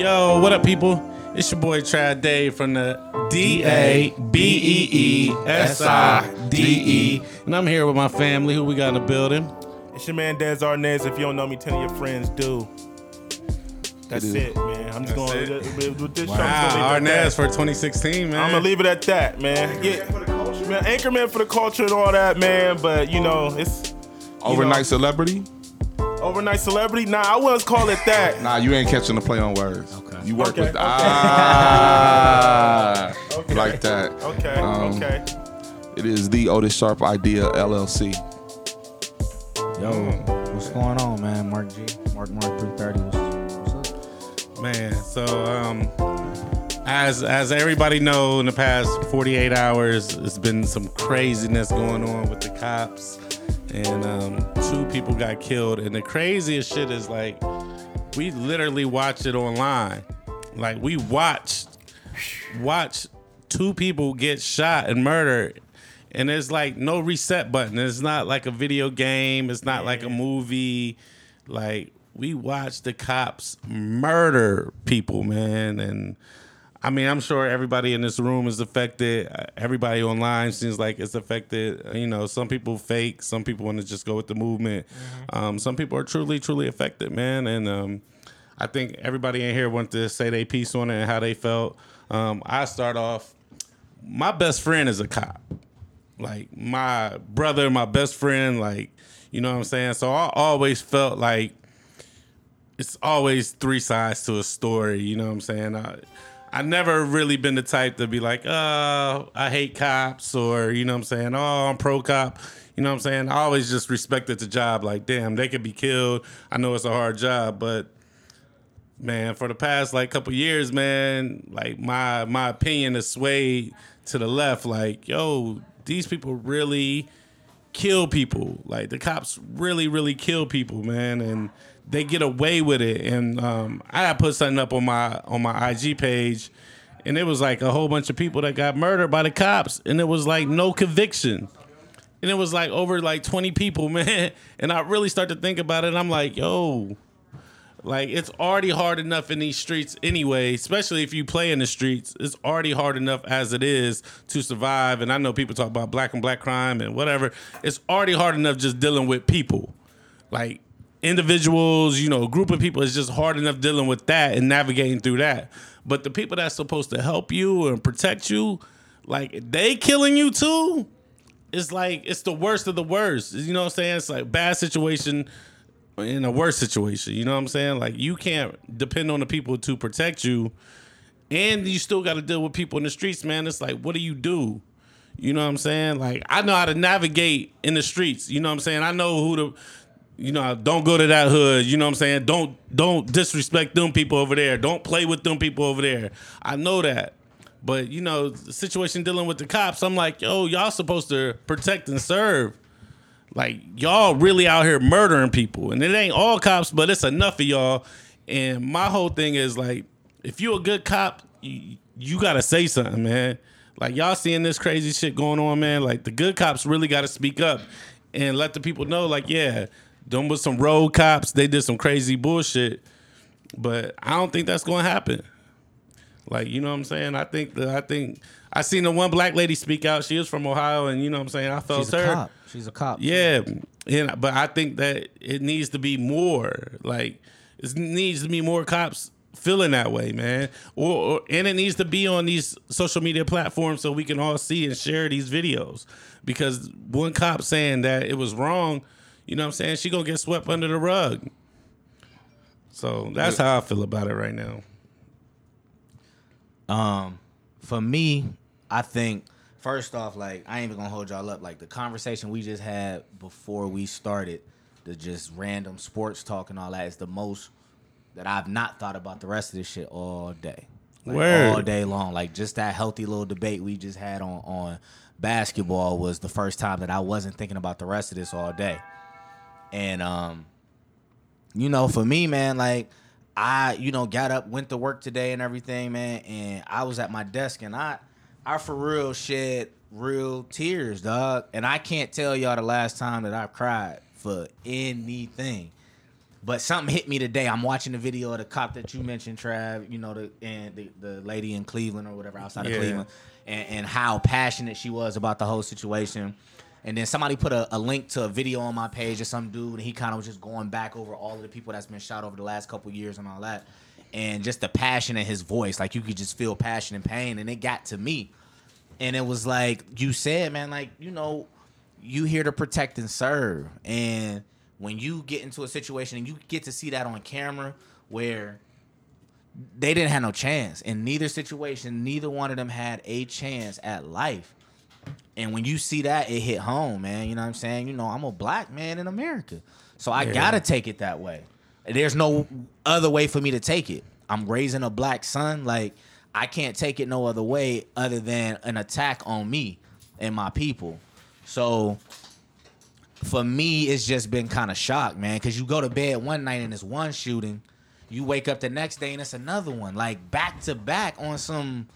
Yo, what up, people? It's your boy Trad Dave from the D A B E E S I D E, and I'm here with my family. Who we got in the building? It's your man Des Arnaz. If you don't know me, tell your friends do. That's It is. it, man. I'm just That's going it. with, with, with this show. Wow, I'm gonna leave it at Arnaz for 2016, man. I'm gonna leave it at that, man. Yeah, man, anchorman for the culture and all that, man. But you know, it's Overnight know- celebrity? Overnight celebrity. Nah, I wouldn't call it that. Nah, you ain't catching the play on words. Okay. You work Okay, with okay. ah Okay. like that. Okay, Um, okay. It is the Otis Sharp Idea LLC. Yo, what's going on, man? Mark G, Mark Mark 330. What's, what's up? Man, so um, as as everybody know, in the past 48 hours, it's been some craziness going on with the cops, and um, two people got killed. And the craziest shit is like, we literally watched it online. Like we watched watch two people get shot and murdered. And there's like no reset button. It's not like a video game. It's not like a movie. Like we watched the cops murder people, man. And I mean, I'm sure everybody in this room is affected. Uh, Everybody online seems like it's affected. You know, some people fake. Some people want to just go with the movement. Um, some people are truly, truly affected, man. And um, I think everybody in here wanted to say their piece on it and how they felt. Um, I start off. My best friend is a cop. Like my brother, my best friend. Like you know what I'm saying. So I always felt like it's always three sides to a story. You know what I'm saying. I, I never really been the type to be like, uh, I hate cops or you know what I'm saying. Oh, I'm pro cop. You know what I'm saying. I always just respected the job. Like, damn, they could be killed. I know it's a hard job, but man, for the past like couple years, man, like my my opinion is swayed to the left. Like, yo, these people really kill people. Like the cops really, really kill people, man, and they get away with it. And um, I put something up on my on my IG page, and it was like a whole bunch of people that got murdered by the cops, and it was like no conviction. And it was like over like 20 people, man. And I really start to think about it. I'm like, yo, like it's already hard enough in these streets anyway, especially if you play in the streets. It's already hard enough as it is to survive. And I know people talk about black and black crime and whatever. It's already hard enough just dealing with people. Like individuals, you know, a group of people is just hard enough dealing with that and navigating through that. But the people that's supposed to help you and protect you, like they killing you too. It's like it's the worst of the worst. You know what I'm saying? It's like bad situation in a worse situation. You know what I'm saying? Like you can't depend on the people to protect you, and you still got to deal with people in the streets, man. It's like, what do you do? You know what I'm saying? Like I know how to navigate in the streets. You know what I'm saying? I know who to. You know, don't go to that hood. You know what I'm saying? Don't don't disrespect them people over there. Don't play with them people over there. I know that. But you know, the situation dealing with the cops, I'm like, yo, y'all supposed to protect and serve. Like y'all really out here murdering people, and it ain't all cops, but it's enough of y'all. And my whole thing is like, if you a good cop, you, you gotta say something, man. Like y'all seeing this crazy shit going on, man. Like the good cops really gotta speak up and let the people know, like, yeah, them was some road cops. They did some crazy bullshit, but I don't think that's gonna happen. Like, you know what I'm saying? I think that I think I seen the one black lady speak out. She was from Ohio, and you know what I'm saying. I felt She's her. a cop. She's a cop. Yeah, and but I think that it needs to be more. Like it needs to be more cops feeling that way, man. Or, or and it needs to be on these social media platforms so we can all see and share these videos. Because one cop saying that it was wrong, you know what I'm saying? She gonna get swept under the rug. So that's how I feel about it right now. Um, for me, I think first off, like I ain't even gonna hold y'all up. Like the conversation we just had before we started, the just random sports talk and all that is the most that I've not thought about the rest of this shit all day. Like, Word. all day long. Like just that healthy little debate we just had on on basketball was the first time that I wasn't thinking about the rest of this all day. And um, you know, for me, man, like I, you know, got up, went to work today and everything, man, and I was at my desk and I I for real shed real tears, dog. And I can't tell y'all the last time that I've cried for anything. But something hit me today. I'm watching the video of the cop that you mentioned, Trav. You know the and the, the lady in Cleveland or whatever outside of Yeah. Cleveland, and, and how passionate she was about the whole situation. And then somebody put a, a link to a video on my page of some dude, and he kind of was just going back over all of the people that's been shot over the last couple years and all that, and just the passion in his voice, like you could just feel passion and pain, and it got to me, and it was like you said, man, like you know, you here to protect and serve, and when you get into a situation and you get to see that on camera where they didn't have no chance in neither situation, neither one of them had a chance at life. And when you see that, it hit home, man. You know what I'm saying? You know, I'm a black man in America. So I Yeah. gotta take it that way. There's no other way for me to take it. I'm raising a black son. Like, I can't take it no other way other than an attack on me and my people. So for me, it's just been kind of shock, man. Cause you go to bed one night and it's one shooting. You wake up the next day and it's another one. Like back to back on some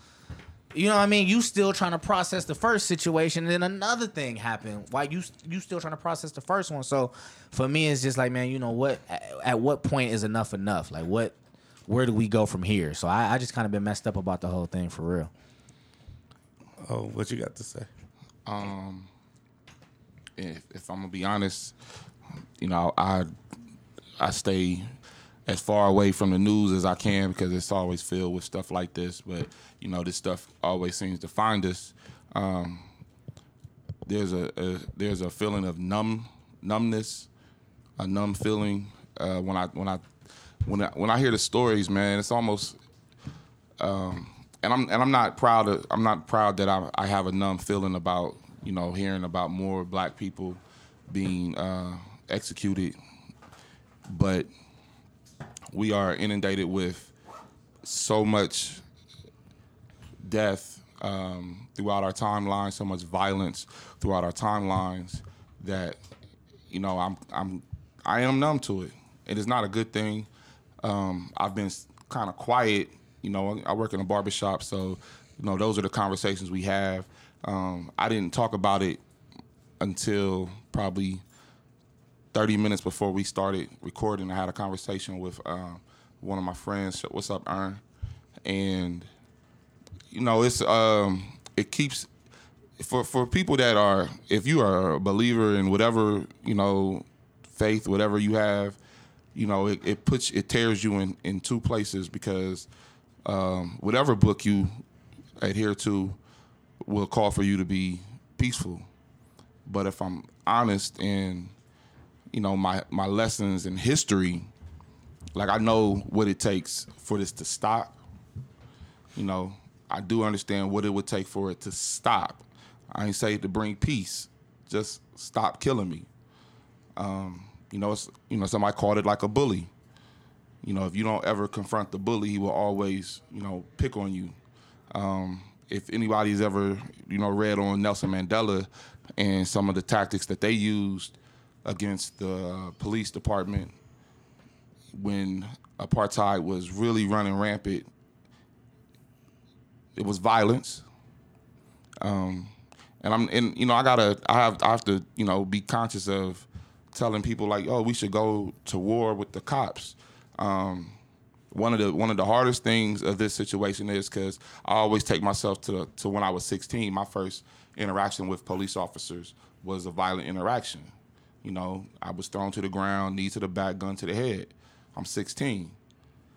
you know what I mean? You still trying to process the first situation, and then another thing happened. Why you you still trying to process the first one? So for me, it's just like, man, you know what? At, at what point is enough enough? Like what? Where do we go from here? So I, I just kind of been messed up about the whole thing for real. Oh, what you got to say? Um, if, if I'm gonna be honest, you know, I I stay as far away from the news as I can because it's always filled with stuff like this. But you know, this stuff always seems to find us. Um, there's a, a there's a feeling of numb numbness, a numb feeling uh, when I when I when I, when I hear the stories, man. It's almost and I'm and I'm not proud of I'm not proud that I, I have a numb feeling about you know hearing about more black people being uh, executed, but we are inundated with so much death um, throughout our timeline, so much violence throughout our timelines that you know I'm I'm I am numb to it. It is not a good thing. Um, I've been kind of quiet. You know, I work in a barbershop, so you know those are the conversations we have. Um, I didn't talk about it until probably 30 minutes before we started recording. I had a conversation with um, one of my friends. What's up, Ern? And you know, it's um, it keeps for for people that are if you are a believer in whatever you know faith, whatever you have, you know, it, it puts it tears you in in two places because um, whatever book you adhere to will call for you to be peaceful. But if I'm honest in you know my my lessons in history, like I know what it takes for this to stop. You know, I do understand what it would take for it to stop. I ain't say to bring peace, just stop killing me. Um, you know, you know, somebody called it like a bully. You know, if you don't ever confront the bully, he will always, you know, pick on you. Um, if anybody's ever, you know, read on Nelson Mandela and some of the tactics that they used against the uh, police department when apartheid was really running rampant, it was violence. Um, and I'm, and you know, I gotta, I have, I have to, you know, be conscious of telling people like, oh, we should go to war with the cops. Um, one of the one of the hardest things of this situation is because I always take myself to to when I was 16. My first interaction with police officers was a violent interaction. You know, I was thrown to the ground, knee to the back, gun to the head. I'm 16.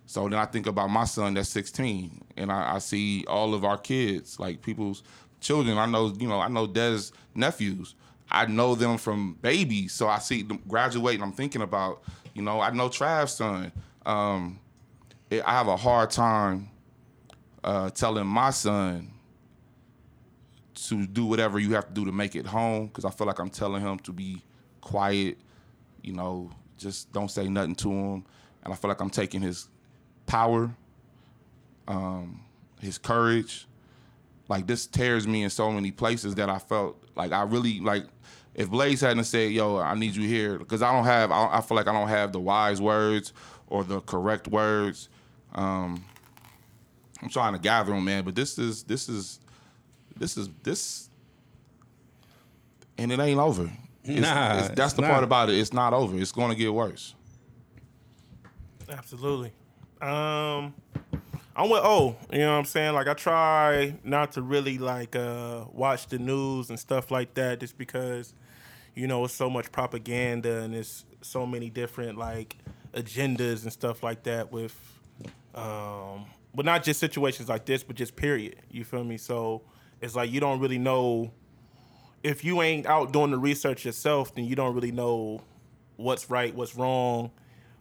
So then I think about my son that's 16, and I, I see all of our kids, like people's children. I know, you know, I know Des' nephews. I know them from babies, so I see them graduate, and I'm thinking about, you know, I know Trav's son. Um, it, I have a hard time uh, telling my son to do whatever you have to do to make it home because I feel like I'm telling him to be quiet, you know, just don't say nothing to him. And I feel like I'm taking his power, um, his courage. Like this tears me in so many places that I felt like I really like. If Blaze hadn't said, "Yo, I need you here," because I don't have, I, I feel like I don't have the wise words or the correct words. Um, I'm trying to gather them, man. But this is this is this is this, and it ain't over. It's, Nah, it's- that's it's the part about it. It's not over. It's going to get worse. Absolutely. Um, I'm with O. You know what I'm saying? Like I try not to really like uh, watch the news and stuff like that, just because you know it's so much propaganda and it's so many different like agendas and stuff like that with, um, but not just situations like this, but just period. You feel me? So it's like you don't really know if you ain't out doing the research yourself, then you don't really know what's right, what's wrong.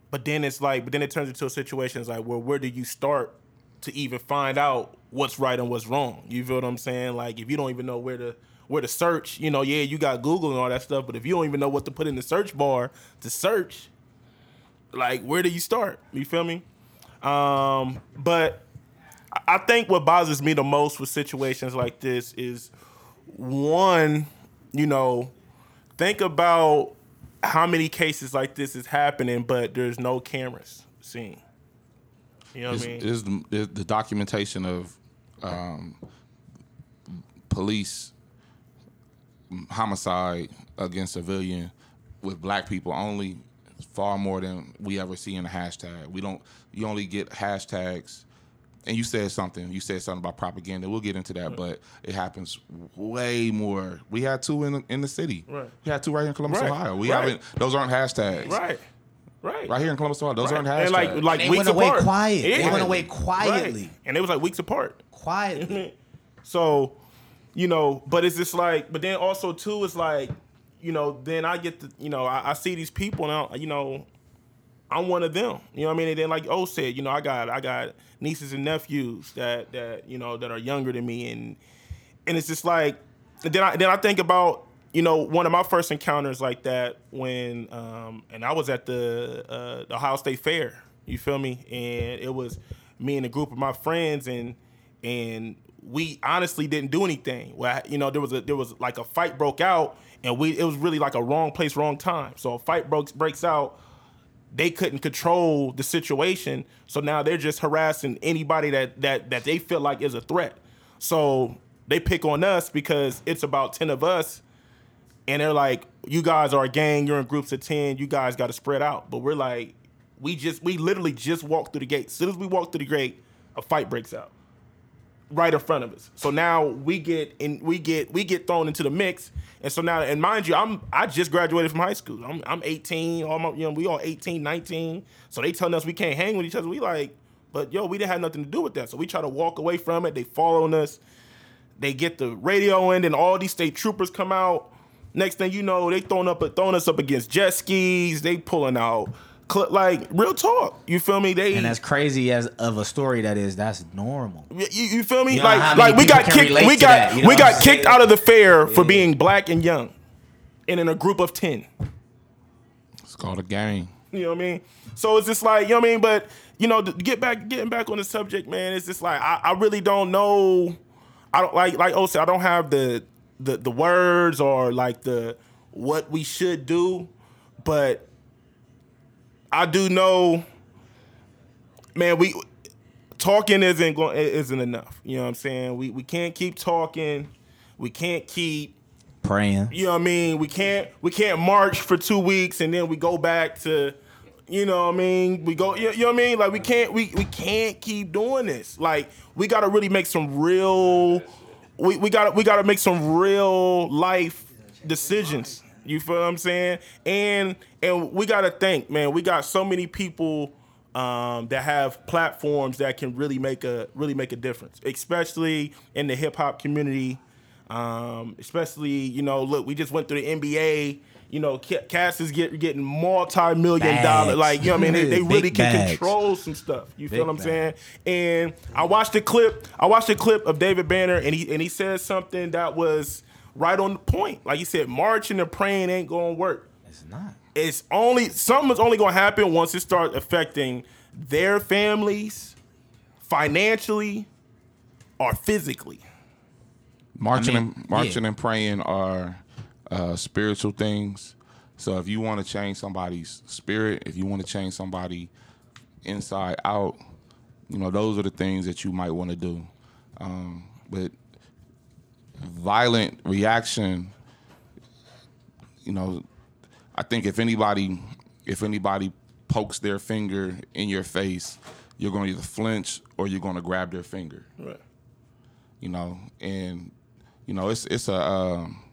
But then it's like, but then it turns into a situation like, well, where do you start to even find out what's right and what's wrong? You feel what I'm saying? Like, if you don't even know where to where to search, you know, yeah, you got Google and all that stuff, but if you don't even know what to put in the search bar to search, like, where do you start? You feel me? Um, but I think what bothers me the most with situations like this is one, you know, think about how many cases like this is happening, but there's no cameras seen. You know what Is, I mean? is the, is the documentation of um, police homicide against civilian with black people only far more than we ever see in a hashtag. We don't. You only get hashtags. And you said something. You said something about propaganda. We'll get into that, but it happens way more. We had two in the, in the city. Right. We had two right here in Columbus, Right. Ohio. We Right. haven't. Those aren't hashtags. right. Right. Right here in Columbus, Ohio. Those Right. aren't hashtags. And like like They weeks went away apart. quiet. They went away quietly. Right. And it was like weeks apart. Quietly. So, you know, but it's just like, but then also too, it's like, you know, then I get the, you know, I, I see these people now, you know, I'm one of them. You know what I mean? And then like O said, you know, I got I got nieces and nephews that that you know that are younger than me, and and it's just like, and then I then I think about you know one of my first encounters like that when um and I was at the uh, the Ohio State Fair. You feel me? And it was me and a group of my friends and and we honestly didn't do anything. Well, you know, there was a there was like a fight broke out, and we it was really like a wrong place, wrong time. So a fight breaks breaks out. They couldn't control the situation, so now they're just harassing anybody that that that they feel like is a threat. So they pick on us because it's about ten of us, and they're like, "You guys are a gang. You're in groups of ten. You guys got to spread out." But we're like, we just we literally just walked through the gate. As soon as we walk through the gate, a fight breaks out right in front of us. So now we get in we get we get thrown into the mix. And so now and mind you, I'm I just graduated from high school. I'm I'm 18, all my, you know, we all 18, 19. So they telling us we can't hang with each other. We like, but yo, we didn't have nothing to do with that. So we try to walk away from it. They following us. They get the radio in, and all these state troopers come out. Next thing you know, they throwing up throwing us up against jet skis. They pulling out cl- like real talk. You feel me? They And as crazy as of a story that is, that's normal. you, you feel me? You know like, like we got kicked. We got that, you know we what I'm got kicked out of the fair for being black and young, and in a group of ten. It's called a gang. You know what I mean? So it's just like you know what I mean. But you know, get back, getting back on the subject, man. It's just like I, I really don't know. I don't like like oh, I don't have the the the words or like the what we should do, but I do know, man. We talking isn't going isn't enough. You know what I'm saying? We we can't keep talking. We can't keep Praying. you know what I mean? We can't we can't march for two weeks and then we go back to you know what I mean? We go you, you know what I mean? Like we can't we, we can't keep doing this. Like we gotta really make some real we, we gotta we gotta make some real life decisions. You feel what I'm saying? And and we gotta think, man, we got so many people um, that have platforms that can really make a really make a difference, especially in the hip hop community. Um, especially, you know, look, we just went through the NBA. You know, Ca- Cass is get, getting multi-million dollar, like you know, what I mean, they, they really can bags. control some stuff. You feel what I'm saying? And I watched the clip. I watched the clip of David Banner, and he and he said something that was right on the point. Like he said, marching and praying ain't gonna work It's not. it's only something's only gonna happen once it starts affecting their families financially or physically. Marching I mean, and marching yeah. and praying are uh, spiritual things. So if you want to change somebody's spirit, if you want to change somebody inside out, you know those are the things that you might want to do. Um, but violent reaction, you know, I think if anybody if anybody pokes their finger in your face, you're going to either flinch or you're going to grab their finger. Right. You know, and you know it's it's a um,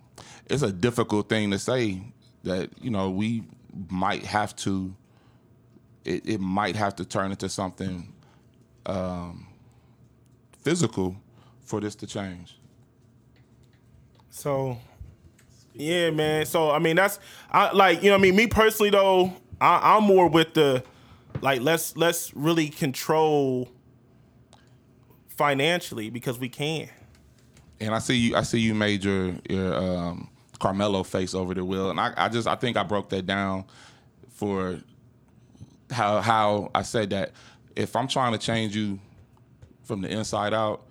it's a difficult thing to say that you know we might have to. It, it might have to turn into something um, physical for this to change. So, yeah, man. So I mean, that's I like you know what I mean. Me personally though, I, I'm more with the like let's let's really control financially because we can. And I see you. I see you made your your um, Carmelo face over the wheel, and I, I just I think I broke that down for how how I said that if I'm trying to change you from the inside out,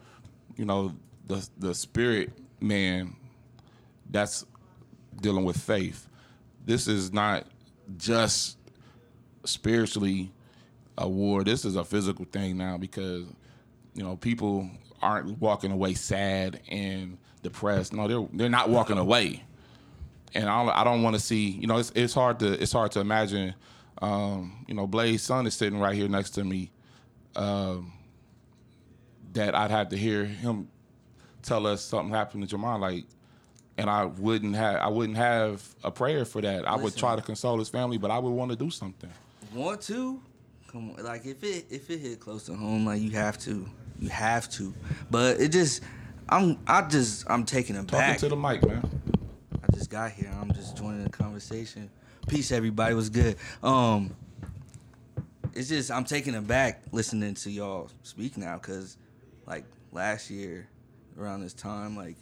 you know the the spirit man, that's dealing with faith. This is not just spiritually a war. This is a physical thing now because you know people aren't walking away sad and depressed. No, they're they're not walking away. And I don't, I don't want to see. You know, it's it's hard to it's hard to imagine. Um, you know, Blaze's son is sitting right here next to me. Um, that I'd have to hear him tell us something happened to Jamon, like, and I wouldn't have I wouldn't have a prayer for that. I would try to console his family, but I would want to do something. Want to? Come on, like if it if it hit close to home, like you have to, you have to. But it just, I'm I just I'm taking it Talking back. to the mic, man. I just got here. I'm just joining the conversation. Peace, everybody. Was good. Um, it's just I'm taking it back listening to y'all speak now, cause like last year around this time, like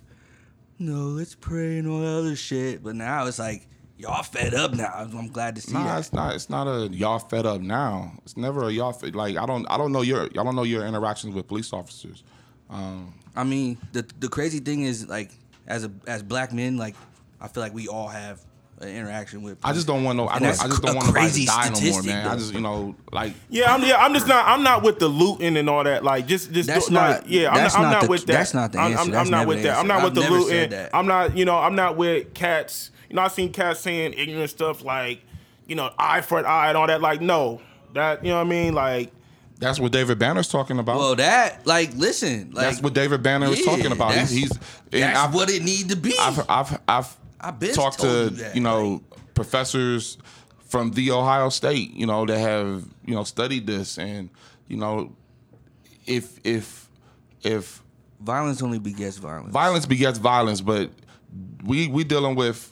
no, let's pray and all that other shit. But now it's like y'all fed up now. I'm glad to see Nah, that. it's not. It's not a y'all fed up now. It's never a y'all fed. Like I don't. I don't know your. Y'all don't know your interactions with police officers. Um, I mean, the the crazy thing is like as a as black men, like I feel like we all have an interaction with. I just don't want no. I, don't, I just don't want nobody to die no more, statistic, man. I just you know like Yeah, I'm yeah, I'm just not I'm not with the looting and all that. Like just just That's do- like, not- yeah, I'm that's not, I'm not not the- with that. that's not the I'm, answer. I'm, That's I'm not with that. I'm not with I've the looting. I'm not you know I'm not with cats. You know I've seen cats saying ignorant stuff like you know eye for an eye and all that. Like no, that you know what I mean. Like that's what David Banner's talking about. Well, that like listen, like that's what David Banner is yeah, talking about. He's, that's- he's and that's I've- what it need to be. I've I've I've, I've been talked told to you that, you know professors from the Ohio State, you know, that have you know studied this, and you know, if if if violence only begets violence. violence begets violence, but we we dealing with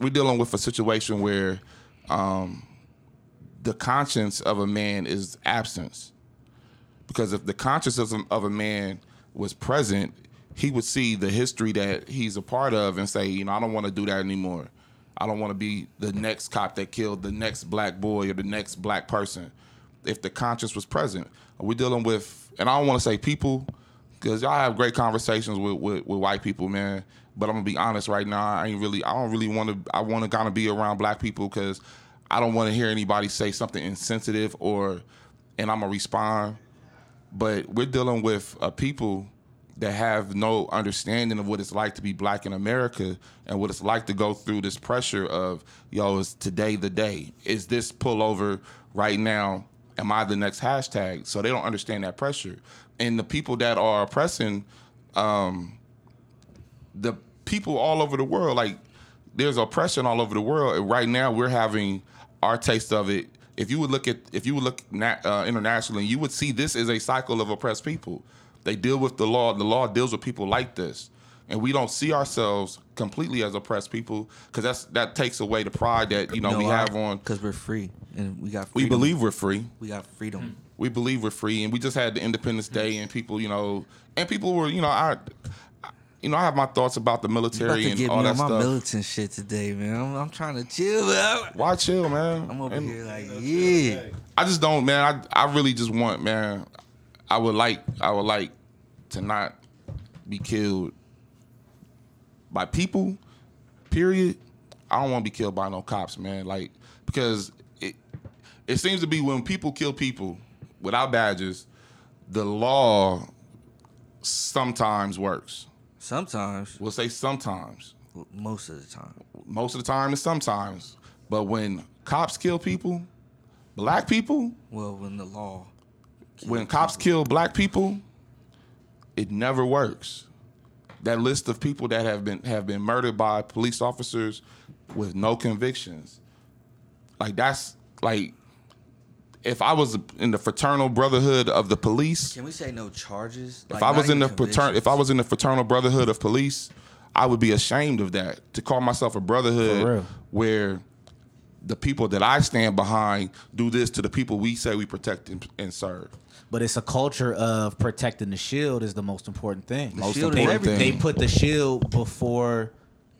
we dealing with a situation where um, the conscience of a man is absence. Because if the conscience of of a man was present, he would see the history that he's a part of and say, you know, I don't want to do that anymore. I don't want to be the next cop that killed the next black boy or the next black person. If the conscience was present, we're dealing with, and I don't want to say people, because y'all have great conversations with, with, with white people, man. But I'm gonna be honest right now. I ain't really. I don't really want to. I want to kind of be around black people because I don't want to hear anybody say something insensitive or, and I'm gonna respond. But we're dealing with a people that have no understanding of what it's like to be black in America and what it's like to go through this pressure of, yo, is today the day? Is this pullover right now? Am I the next hashtag? So they don't understand that pressure. And the people that are oppressing, um, the people all over the world, like there's oppression all over the world. And right now we're having our taste of it. If you would look at, if you would look na- uh, internationally, you would see this is a cycle of oppressed people. They deal with the law. The law deals with people like this, and we don't see ourselves completely as oppressed people because that's that takes away the pride that you know, we have on. because we're free and we got. Freedom. We believe we're free. we got freedom. Hmm. We believe we're free, and we just had the Independence Day, and people, you know, and people were, you know, I, you know, I have my thoughts about the military and all that on my stuff. militant shit today, man. I'm, I'm trying to chill, man. Why chill, man? I'm over And here like, yeah. I just don't, man. I I really just want, man. I would like, I would like to not be killed by people. Period. I don't want to be killed by no cops, man. Like because it it seems to be when people kill people without badges, the law sometimes works. Sometimes, We'll say sometimes. most of the time. most of the time and sometimes. But when cops kill people, black people, Well, when the law. When cops kill black people, it never works. That list of people that have been have been murdered by police officers with no convictions, like that's like, if I was in the fraternal brotherhood of the police, Can we say no charges? if I was in the patern- if I was in the fraternal brotherhood of police, I would be ashamed of that. To call myself a brotherhood where the people that I stand behind do this to the people we say we protect and, and serve. But it's a culture of protecting the shield is the most important thing. The Most shield they, important thing. they put the shield before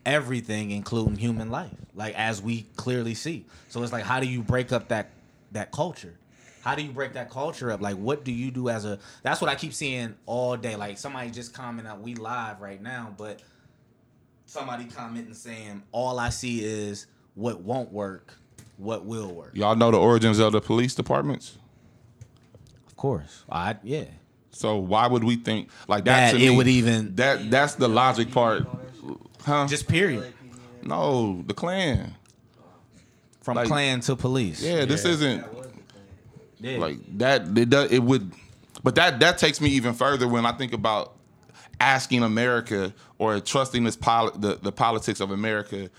everything, including human life, like as we clearly see. So it's like, how do you break up that that culture? How do you break that culture up? Like, what do you do as a? That's what I keep seeing all day. Like somebody just commented out, we live right now, but somebody commenting saying, all I see is what won't work, what will work. Y'all know the origins of the police departments. Of course, I yeah. So why would we think like that? That it me, would even- that that's the logic part, huh? Just period. no, the Klan. From Like- clan to police. Yeah, this isn't Yeah. like that. It does. It would, but that that takes me even further when I think about asking America or trusting this poli- the the politics of America.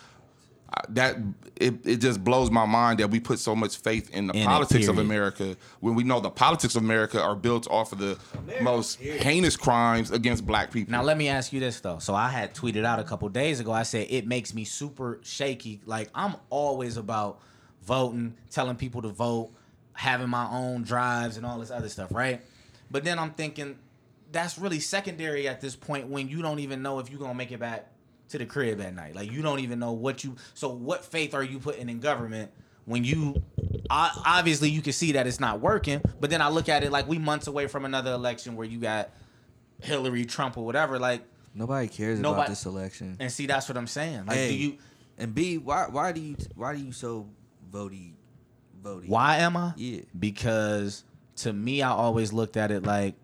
I- That it, it just blows my mind that we put so much faith in the In politics of. America when we know the politics of America are built off of the most heinous crimes against black people. Now let me ask you this though. So I had tweeted out a couple days ago. I said it makes me super shaky. Like I'm always about voting, telling people to vote, having my own drives and all this other stuff, right? But then I'm thinking that's really secondary at this point when you don't even know if you're gonna make it back to the crib at night. Like you don't even know what you. So what faith are you putting in government when you? I, obviously, you can see that it's not working. But then I look at it like we months away from another election where you got Hillary, Trump, or whatever. Like, Nobody cares about this election. and see, that's what I'm saying. Like, hey, do you? and B, why why do you why do you so votey votey? Why am I? Yeah. Because to me, I always looked at it like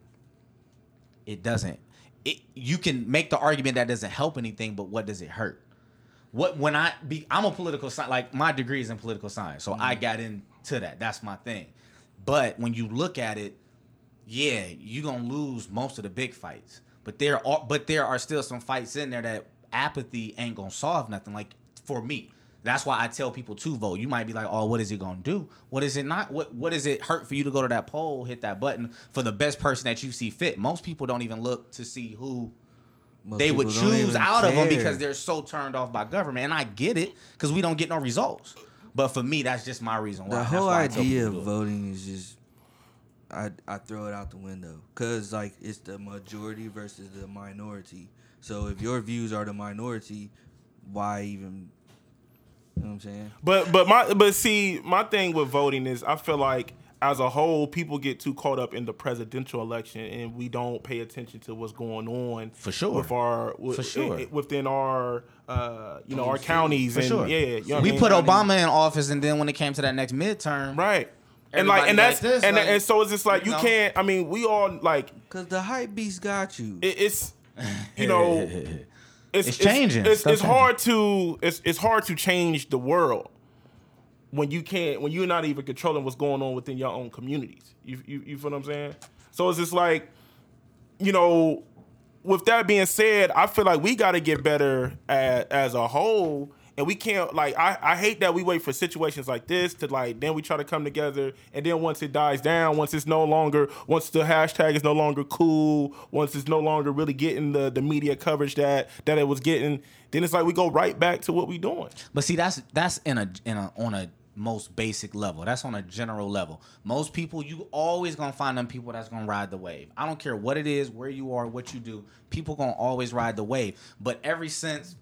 it doesn't. It you can make the argument that doesn't help anything, but what does it hurt? What when I be I'm a political science like my degree is in political science, so I mm-hmm. got into that. That's my thing. But when you look at it, yeah, you're gonna lose most of the big fights. But there are but there are still some fights in there that apathy ain't gonna solve nothing. Like for me. That's why I tell people to vote. You might be like, oh, what is it gonna do? What is it not? What what does it hurt for you to go to that poll, hit that button for the best person that you see fit? Most people don't even look to see who Most they would choose out of them because they're so turned off by government. And I get it because we don't get no results. But for me, that's just my reason why. the whole idea of to do it. voting is just I I throw it out the window because like it's the majority versus the minority. So if your views are the minority, why even? You know what I'm saying? But but my but see my thing with voting is I feel like as a whole people get too caught up in the presidential election and we don't pay attention to what's going on For sure. with our with, For sure. within our uh you know our counties For and sure. yeah you know what I we mean? put mean, Obama in office, and then when it came to that next midterm, right and like and that's this, and like, and so it's just like you you know. can't I mean we all like Cause the hype beast got you. it, it's you know it's, It's changing. It's, Stuff it's hard to it's it's hard to change the world when you can't when you're not even controlling what's going on within your own communities. You you, you feel what I'm saying? So it's just like, you know, with that being said, I feel like we got to get better as, as a whole. And we can't like I, I hate that we wait for situations like this to like then we try to come together and then once it dies down, once it's no longer once the hashtag is no longer cool, once it's no longer really getting the, the media coverage that that it was getting, then it's like we go right back to what we doing. But see, that's that's in a in a on a most basic level. That's on a general level. Most people, you always gonna find them people that's gonna ride the wave. I don't care what it is, where you are, what you do. People gonna always ride the wave. But ever since,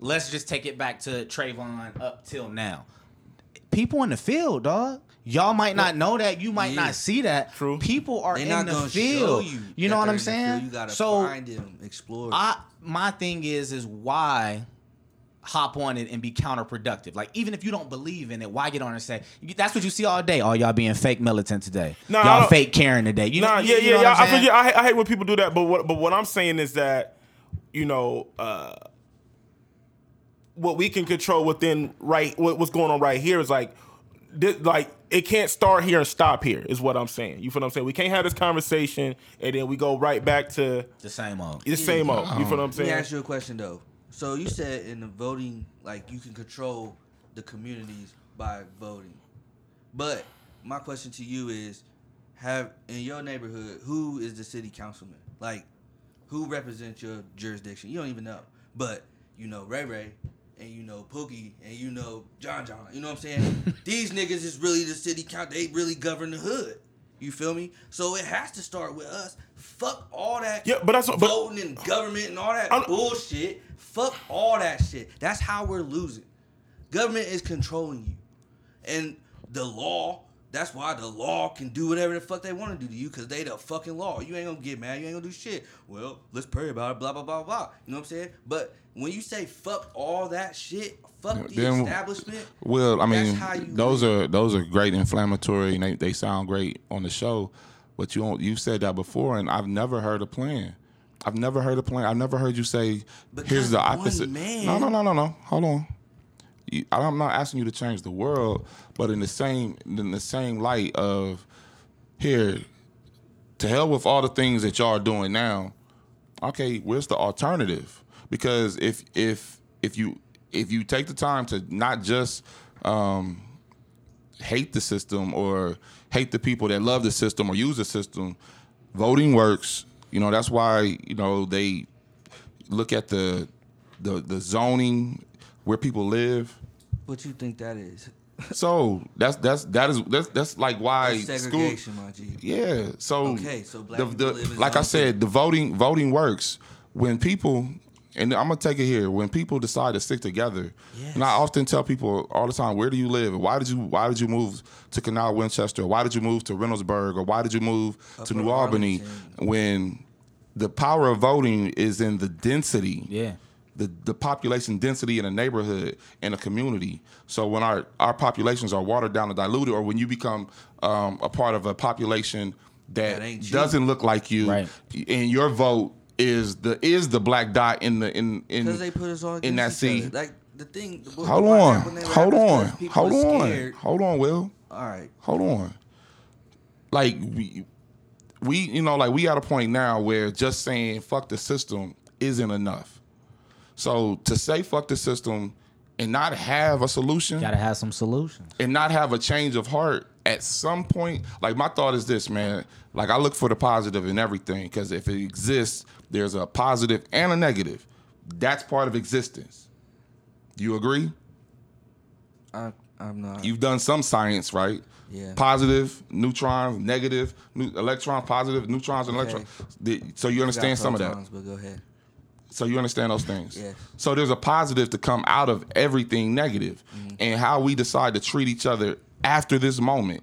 let's just take it back to Trayvon up till now. People in the field, dog. Y'all might not know that. You might Yeah. not see that. True. People are They're in not the gonna field. show you. You that know what they're I'm in the field. saying? You gotta so find them, explore. I my thing is is why hop on it and be counterproductive. Like even if you don't believe in it, why get on and say that's what you see all day? Oh, y'all being fake militant today. No, I y'all fake caring today. You nah, know, yeah, you yeah, know yeah. what I'm I, I, hate- I hate when people do that, but what but what I'm saying is that, you know, uh, what we can control within right what, what's going on right here is like thi- like it can't start here and stop here. Is what I'm saying. You feel what I'm saying? We can't have this conversation and then we go right back to The same old. the same old. You feel what I'm saying? Let me ask you a question though. So you said in the voting, like you can control the communities by voting, but my question to you is, have in your neighborhood who is the city councilman? Like, who represents your jurisdiction? You don't even know, but you know Ray Ray, and you know Pookie, and you know John John. You know what I'm saying? These niggas is really the city count. They really govern the hood. You feel me? So it has to start with us. Fuck all that Yeah, but that's what- but- voting and government and all that I'm- bullshit. Fuck all that shit. That's how we're losing. Government is controlling you. And the law, that's why the law can do whatever the fuck they want to do to you because they the fucking law. You ain't gonna get mad. You ain't gonna do shit. Well, let's pray about it, blah, blah, blah, blah. You know what I'm saying? But when you say fuck all that shit, fuck the Then- establishment. Well, I mean, those live. are those are great inflammatory, and they, they sound great on the show. But you don't, you said that before, and I've never heard a plan. I've never heard a plan. I've never heard you say, Because "Here's the opposite." man- No, no, no, no, no. Hold on. You- I'm not asking you to change the world, but in the same in the same light of here, to hell with all the things that y'all are doing now. Okay, where's the alternative? Because if if if you if you take the time to not just um, hate the system or hate the people that love the system or use the system, voting works. You know that's why you know they look at the the the zoning where people live. What you think that is? So that's that's that is that's that's like why That's school. segregation, my G. Yeah. So Okay, so black the, the, like I said, the voting voting works when people and I'm gonna take it here when people decide to stick together. And I often tell people all the time, where do you live? Why did you Why did you move to Canal Winchester? Why did you move to Reynoldsburg? Or why did you move to New Albany? When the power of voting is in the density Yeah. the, the population density in a neighborhood in a community. So when our, our populations are watered down and diluted, or when you become um, a part of a population that, That doesn't look like you, Right. and your vote is the is the black dot in the in in Because they put us all in that against each sea. Like the thing. the- Hold on, hold on, hold on, hold on, Will, All right. hold on. Like we, we, you know, like we at a point now where just saying fuck the system isn't enough. So to say fuck the system and not have a solution Gotta have some solutions. and not have a change of heart at some point, like my thought is this, man. Like I look for the positive in everything because if it exists, there's a positive and a negative. That's part of existence. You agree? I, I'm not. You've done some science, right? Yeah. Positive, neutrons, negative, nu- electrons, positive, neutrons, and Okay. electrons. So you understand some of that. But go ahead. So you understand those things. Yes. So there's a positive to come out of everything negative. Mm-hmm. and how we decide to treat each other after this moment.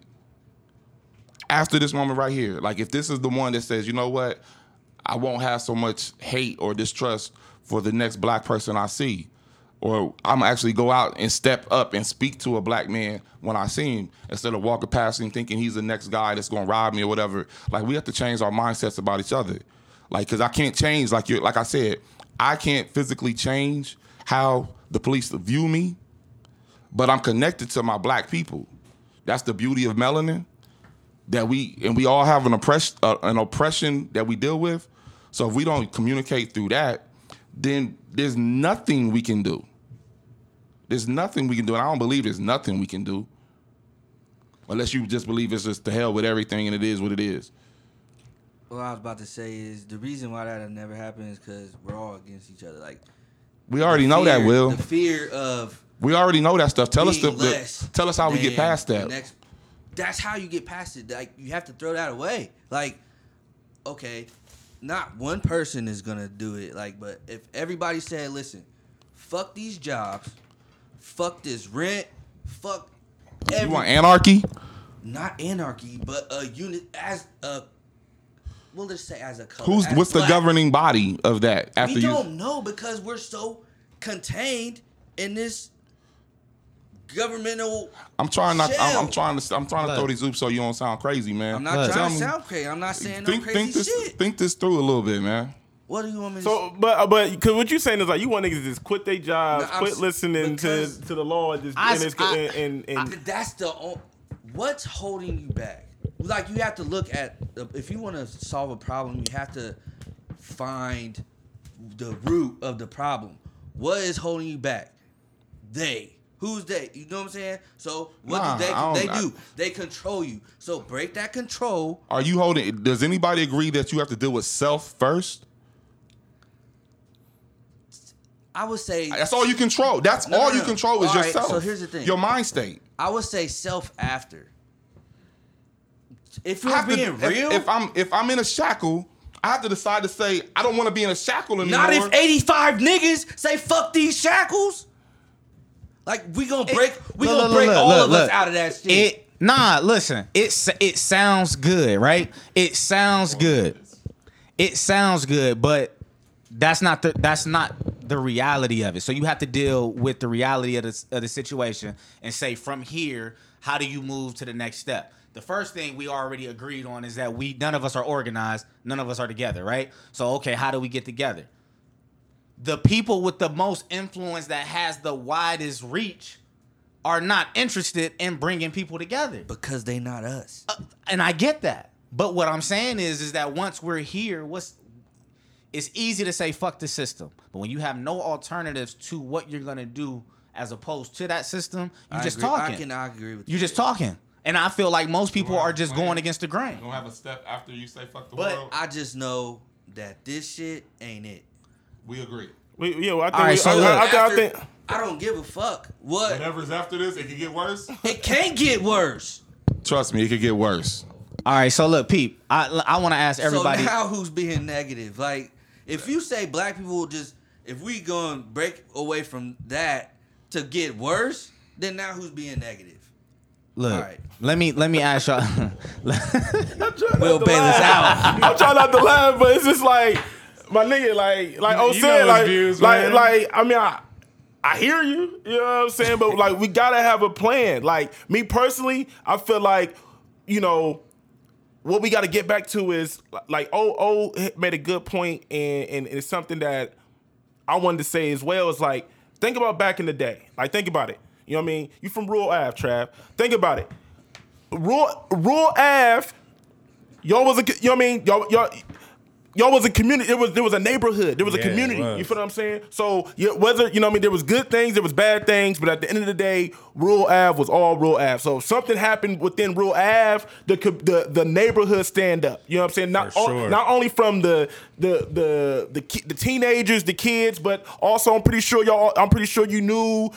After this moment right here, like if this is the one that says, you know what, I won't have so much hate or distrust for the next black person I see, or I'm actually go out and step up and speak to a black man when I see him instead of walking past him thinking he's the next guy that's gonna rob me or whatever. Like we have to change our mindsets about each other. Like, cause I can't change like you, like I said, I can't physically change how the police view me, but I'm connected to my black people. That's the beauty of melanin that we and we all have an oppress uh, an oppression that we deal with. So if we don't communicate through that, then there's nothing we can do. There's nothing we can do, and I don't believe there's nothing we can do, unless you just believe it's just the hell with everything and it is what it is. What I was about to say is the reason why that never happened is because we're all against each other. Like We already know that, Will. The fear of We already know that stuff. Tell us the, the- tell us how we get past that. next- that's how you get past it. Like you have to throw that away. Like, okay, not one person is gonna do it. Like, but if everybody said, "Listen, fuck these jobs, fuck this rent, fuck you want anarchy? not anarchy, but a unit as a." We'll just say as a color. Who's what's the governing body of that? After we you, don't know because we're so contained in this governmental. I'm trying not. I'm, I'm trying to. I'm trying to throw these oops so you don't sound crazy, man. I'm not Look. trying Tell to me- sound crazy. I'm not saying think no crazy think this shit. think this through a little bit, man. What do you want me to? So, but uh, but because what you saying is like you want niggas to just quit their jobs, No, I'm quit listening to to the law, and just I and, it's, I- and, and, and But that's the what's holding you back. Like you have to look at if you want to solve a problem, you have to find the root of the problem. What is holding you back? They. Who's they? You know what I'm saying? So what Nah, do they they don't- I- They control you. So break that control. Are you holding? Does anybody agree that you have to deal with self first? I would say That's all you control. That's No, all no, you control is All right, yourself. so here's the thing. Your mind state. I would say self after. If you're have to- being if- real, If, I'm if I'm in a shackle, I have to decide to say I don't want to be in a shackle anymore. Not if 85 niggas say fuck these shackles. Like we gonna break, we Look, gonna look, break look, all of us out of that shit. It nah, listen. It it sounds good, right? It sounds good. It sounds good, but that's not the that's not the reality of it. So you have to deal with the reality of the of the situation and say from here, how do you move to the next step? The first thing we already agreed on is that we none of us are organized, none of us are together, right? So okay, how do we get together? The people with the most influence that has the widest reach are not interested in bringing people together. because they not us. Uh, and I get that. But what I'm saying is is that once we're here, what's it's easy to say fuck the system. But when you have no alternatives to what you're gonna do as opposed to that system, you I just agree. talking. I can I agree with you. You're just talking. And I feel like most people are just going against the grain. You don't have a step after you say fuck the But world. I just know that this shit ain't it. We agree. we, yeah, well, I think, All right, we, so I, look. I, I, think- I think I don't give a fuck. What? Whatever's after this, it could get worse. It can't get worse. Trust me, it could get worse. All right, so look, Peep, I I want to ask everybody. So now who's being negative? Like, if you say black people will just, if we gonna break away from that to get worse, then now who's being negative? look, all right. let me let me ask y'all. Will Bayless out. I'm trying not to laugh, but it's just like my nigga, like like oh said, like views, like like I mean I I hear you, you know what I'm saying, but like we gotta have a plan. Like me personally, I feel like you know what we got to get back to is like oh oh made a good point and and it's something that I wanted to say as well is like think about back in the day. Like think about it. You know what I mean? You from rural Ave, Trav. Think about it. Rural rural Ave y'all was a you know what I mean y'all y'all y'all was a community it was there was a neighborhood there was a Yeah, it community you feel what I'm saying? So yeah, whether you know what I mean there was good things there was bad things but at the end of the day rural Ave was all rural Ave. So if something happened within rural Ave the the the neighborhood stand up you know what I'm saying? Not o- not only from the the the the, the teenagers the kids but also I'm pretty sure y'all I'm pretty sure you knew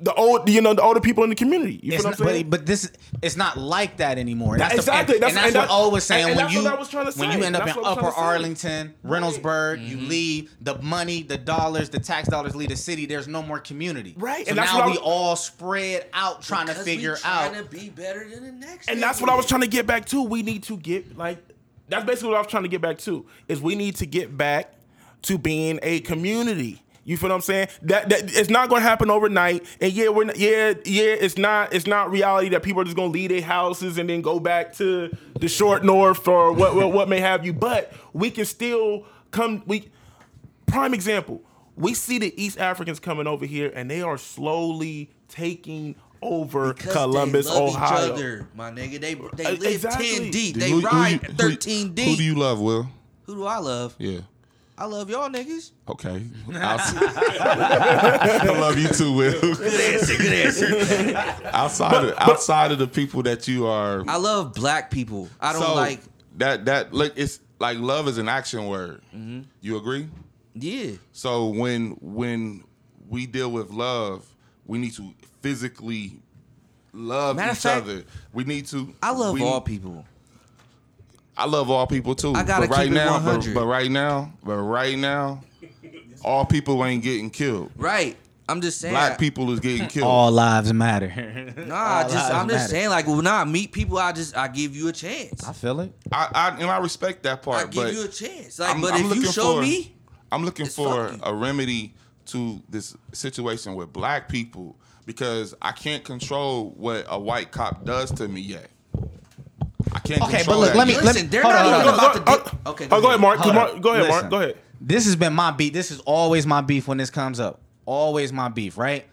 the old you know the older people in the community you It's feel what I'm saying but, but this it's not like that anymore. That's Exactly, The, and, that's- and that's and what that- O was saying and- and when that's you what I was trying to when you end up That's in what I was Upper trying to say. Arlington, Reynoldsburg, you mm-hmm. leave the money, the dollars, the tax dollars leave the city. There's no more community. Right, So and that's now what we was- all spread out trying to figure trying out. to be better than the next. and that's what I was trying to get back to. We need to get like that's basically what I was trying to get back to. Is we need to get back to being a community. You feel what I'm saying? That, that it's not going to happen overnight. And yeah, we're not, yeah yeah. It's not it's not reality that people are just going to leave their houses and then go back to the short north or what what, what may have you. But we can still come. We prime example. We see the East Africans coming over here, and they are slowly taking over Because Columbus, they love Ohio. Each other, my nigga, they they Uh, live exactly. ten deep. Who- They who you- ride who- thirteen deep. Who do you love, Will? Who do I love? Yeah. I love y'all niggas. Okay. I love you too, Will. Good answer. Good answer. outside of, outside of the people that you are I love black people. I don't so like. that that look it's like love is an action word. Mm-hmm. You agree? Yeah. So when when we deal with love, we need to physically love Matter of each fact, other. We need to. I love we- all people. I love all people too. I gotta but right keep it now, but, 100. but right now, but right now, all people ain't getting killed. Right. I'm just saying. Black people is getting killed. All lives matter. Nah, I All just lives I'm just matter. saying, like when I meet people, I just I give you a chance. I feel it. I, I and I respect that part. I part, give but you a chance. Like, I'm- but I'm if you looking show for- me, I'm looking It's for fuck a remedy to this situation with black people because I can't control what a white cop does to me yet. I can't Okay, control but look, that let me yet. let Listen, me they're hold not on, even hold about to Oh, oh, okay, oh, go go ahead, ahead. Mark. 'cause Hold Mark- Go ahead, Listen. Mark. Go ahead. this has been my beef. This is always my beef when this comes up. Always my beef, right?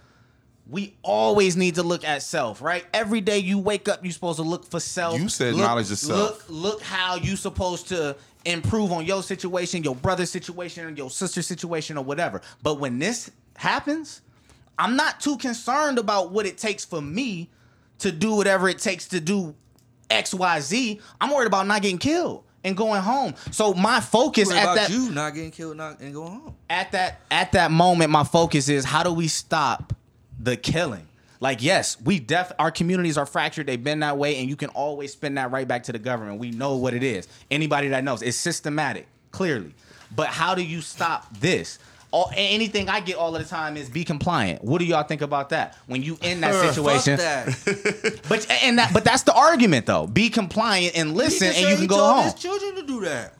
We always need to look at self, right? Every day you wake up, you're supposed to look for self. You said Look- knowledge of self. Look, look how you supposed to improve on your situation, your brother's situation, your sister's situation, or whatever. But when this happens, I'm not too concerned about what it takes for me to do whatever it takes to do X, Y, Z. I'm worried about not getting killed and going home. So my focus at about that you not getting killed not, and going home? at that at that moment, my focus is how do we stop the killing? Like, yes, we def our communities are fractured. They've been that way, and you can always spin that right back to the government. We know what it is. Anybody that knows, it's systematic, clearly. But how do you stop this? All, anything I get all of the time is be compliant. What do y'all think about that? When you in that situation, that. but and that but that's the argument though. Be compliant and listen, He and you he can go told home His children to do that.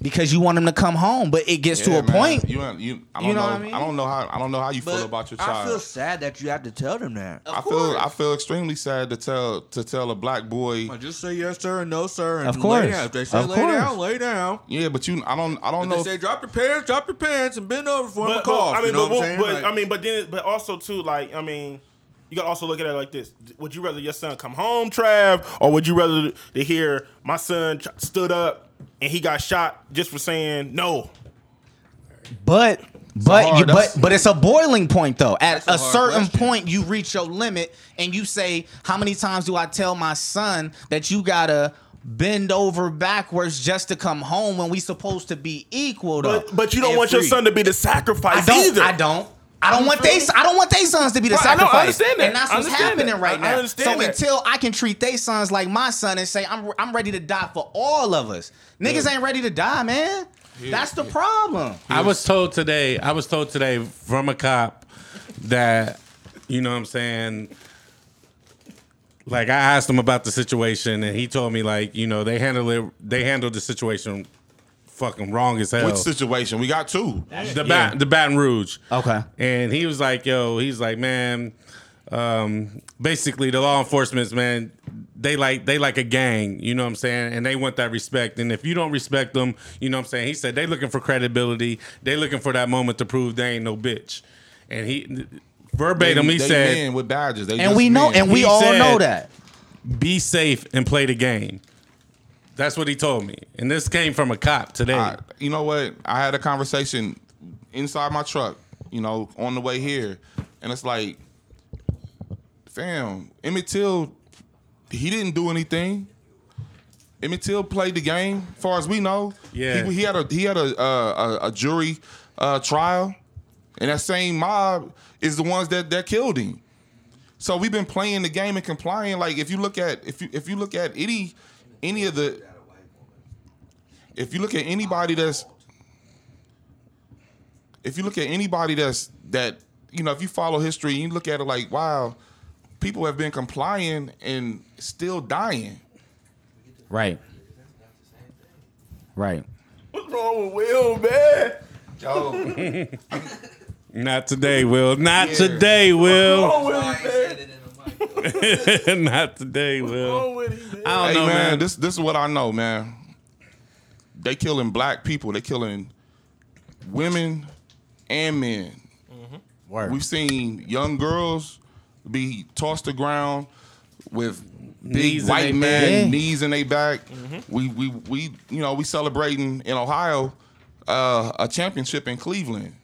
Because you want them to come home. But it gets to a man. point. You, you, I don't You know know. what I mean? I, don't know how. I don't know how you But feel about your child. I feel sad that you have to tell them that. I feel I feel extremely sad to tell to tell a black boy. I just say yes sir and no sir. And Of course. lay down. If they say Of lay course. down, lay down. Yeah, but you I don't I don't If know. they say drop your pants, drop your pants, and bend over for him But, to cough. I mean, you know but, what I'm but Like- I mean, but then, but also too, like, I mean, you got to also look at it like this: Would you rather your son come home, Trav, or would you rather to hear my son ch- stood up and he got shot just for saying no? But but hard- you, but but it's a boiling point though. At a a, certain question. point, you reach your limit, and you say, "How many times do I tell my son that you gotta bend over backwards just to come home when we supposed to be equal?" Though, But but you don't and want your son to be the sacrifice I don't. either. I don't. I don't want they. I don't want they sons to be the Right, I know, I sacrifice. understand that. And that's what's happening that. right I- I now. understand so that. until I can treat they sons like my son and say I'm I'm ready to die for all of us, niggas ain't ready to die, man. That's the problem. I was told today, I was told today from a cop that, you know what I'm saying, like I asked him about the situation and he told me like, you know, they handle it they handled the situation fucking wrong as hell. which situation? We got two. the bat, the Baton Rouge. Okay. And he was like, "Yo," he's like, "Man, um, basically the law enforcement's man, they like they like a gang, you know what I'm saying? And they want that respect. And if you don't respect them, you know what I'm saying? He said they looking for credibility. They looking for that moment to prove they ain't no bitch. And he verbatim They- he they said, men with badges. They And just we know, men. and we He all said- know that. "Be safe and play the game." That's what he told me. And this came from a cop today. I, you know what? I had a conversation inside my truck, you know, on the way here, and it's like, fam, Emmett Till, he didn't do anything. Emmett Till played the game, as far as we know. Yeah. he, he had a he had a a, a jury uh, trial, and that same mob is the ones that that killed him. So we've been playing the game and complying. Like if you look at if you if you look at any any of the if you look at anybody that's if you look at anybody that's that you know if you follow history you look at it like wow people have been complying and still dying Right. Right. What's wrong with Will, man? yo Not today, Will. Not Yeah. today, Will. Not today, What's Will. wrong with him. I don't hey know, man, man. this this is what i know man they killing black people they killing women and men Word. we've seen young girls be tossed to ground with big Knees in white they men back. Knees in their back. We we we you know we celebrating in Ohio uh, a championship in Cleveland.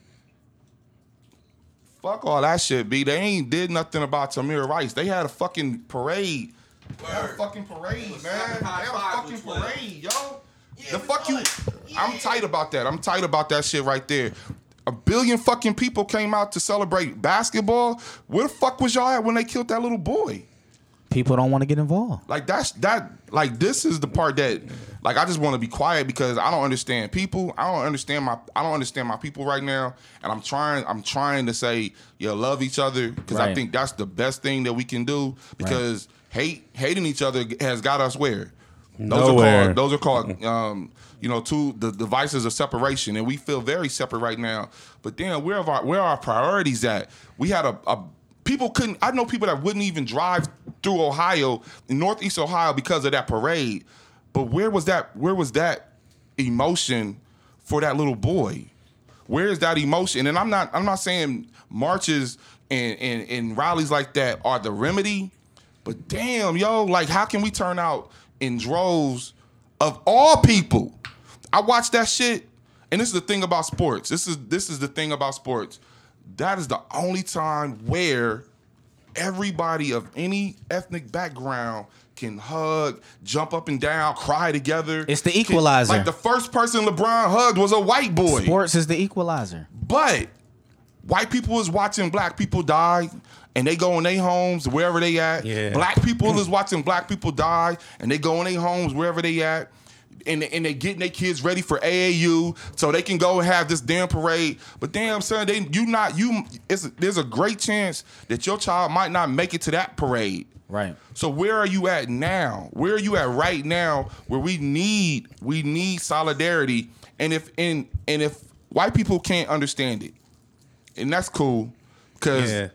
Fuck all that shit, B. They ain't did nothing about Tamir Rice. They had a fucking parade. They had a fucking parade, man. They had a fucking parade, yo. the fuck you. I'm tight about that. I'm tight about that shit right there. A billion fucking people came out to celebrate basketball. Where the fuck was y'all at when they killed that little boy? People don't want to get involved. Like that's that like this is the part that like I just want to be quiet because I don't understand people. I don't understand my I don't understand my people right now. And I'm trying I'm trying to say you love each other because I think that's the best thing that we can do because hate hating each other has got us where those Nowhere. are called those are called um you know two the devices of separation and we feel very separate right now. But then where are our where are our priorities at? We had a, a people couldn't I know people that wouldn't even drive through Ohio, Northeast Ohio because of that parade. But where was that where was that emotion for that little boy? Where is that emotion? And I'm not I'm not saying marches and, and, and rallies like that are the remedy, but damn, yo, like how can we turn out in droves of all people? I watched that shit, and this is the thing about sports. This is this is the thing about sports. That is the only time where everybody of any ethnic background can hug, jump up and down, cry together. It's the Can- equalizer. like the first person LeBron hugged was a white boy. Sports is the equalizer. But white people is watching black people die and they go in their homes wherever they at. Yeah. Black people is watching black people die and they go in their homes wherever they at. And, and they getting their kids ready for AAU so they can go and have this damn parade. But damn son, they you not you it's there's a great chance that your child might not make it to that parade. Right. So where are you at now? Where are you at right now where we need we need solidarity and if and and if white people can't understand it and that's cool because Yeah.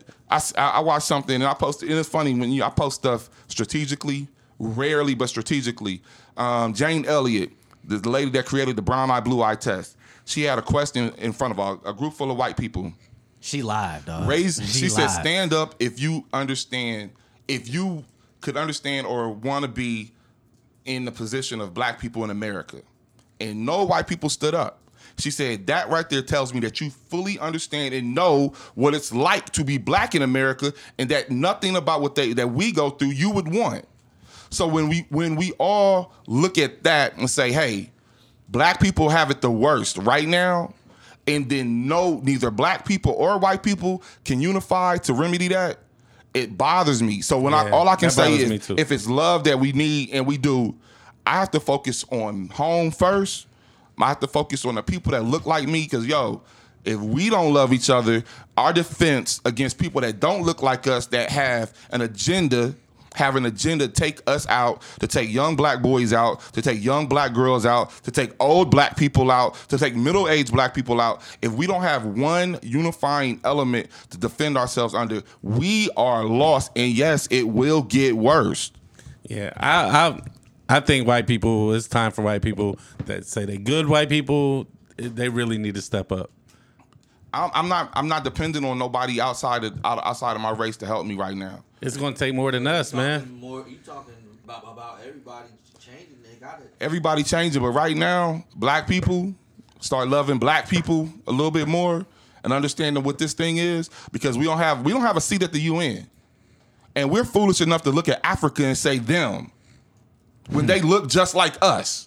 I watched something and I posted and it's funny when you I post stuff strategically rarely but strategically um, Jane Elliott the lady that created the brown eye blue eye test she had a question in front of a, a group full of white people. She live, dog. raise she, said stand up if you understand if you could understand or want to be in the position of black people in america. And no white people stood up. She said that right there tells me that you fully understand and know what it's like to be black in america and that nothing about what they that we go through you would want so when we when we all look at that and say hey black people have it the worst right now and then no neither black people or white people can unify to remedy that it bothers me. So when i all i can say is if it's love that we need and we do i have to focus on home first. I have to focus on the people that look like me because yo if we don't love each other our defense against people that don't look like us that have an agenda have an agenda take us out, to take young black boys out, to take young black girls out, to take old black people out, to take middle aged black people out. If we don't have one unifying element to defend ourselves under, we are lost. And yes, it will get worse. Yeah, I, I I think white people. It's time for white people that say they good white people. They really need to step up. I'm, I'm not. I'm not dependent on nobody outside of outside of my race to help me right now. It's gonna take more than us, man. More, you talking about about everybody changing? They got it. Everybody changing, but right now, black people start loving black people a little bit more and understanding what this thing is because we don't have we don't have a seat at the UN, and we're foolish enough to look at Africa and say them when they hmm. look just like us.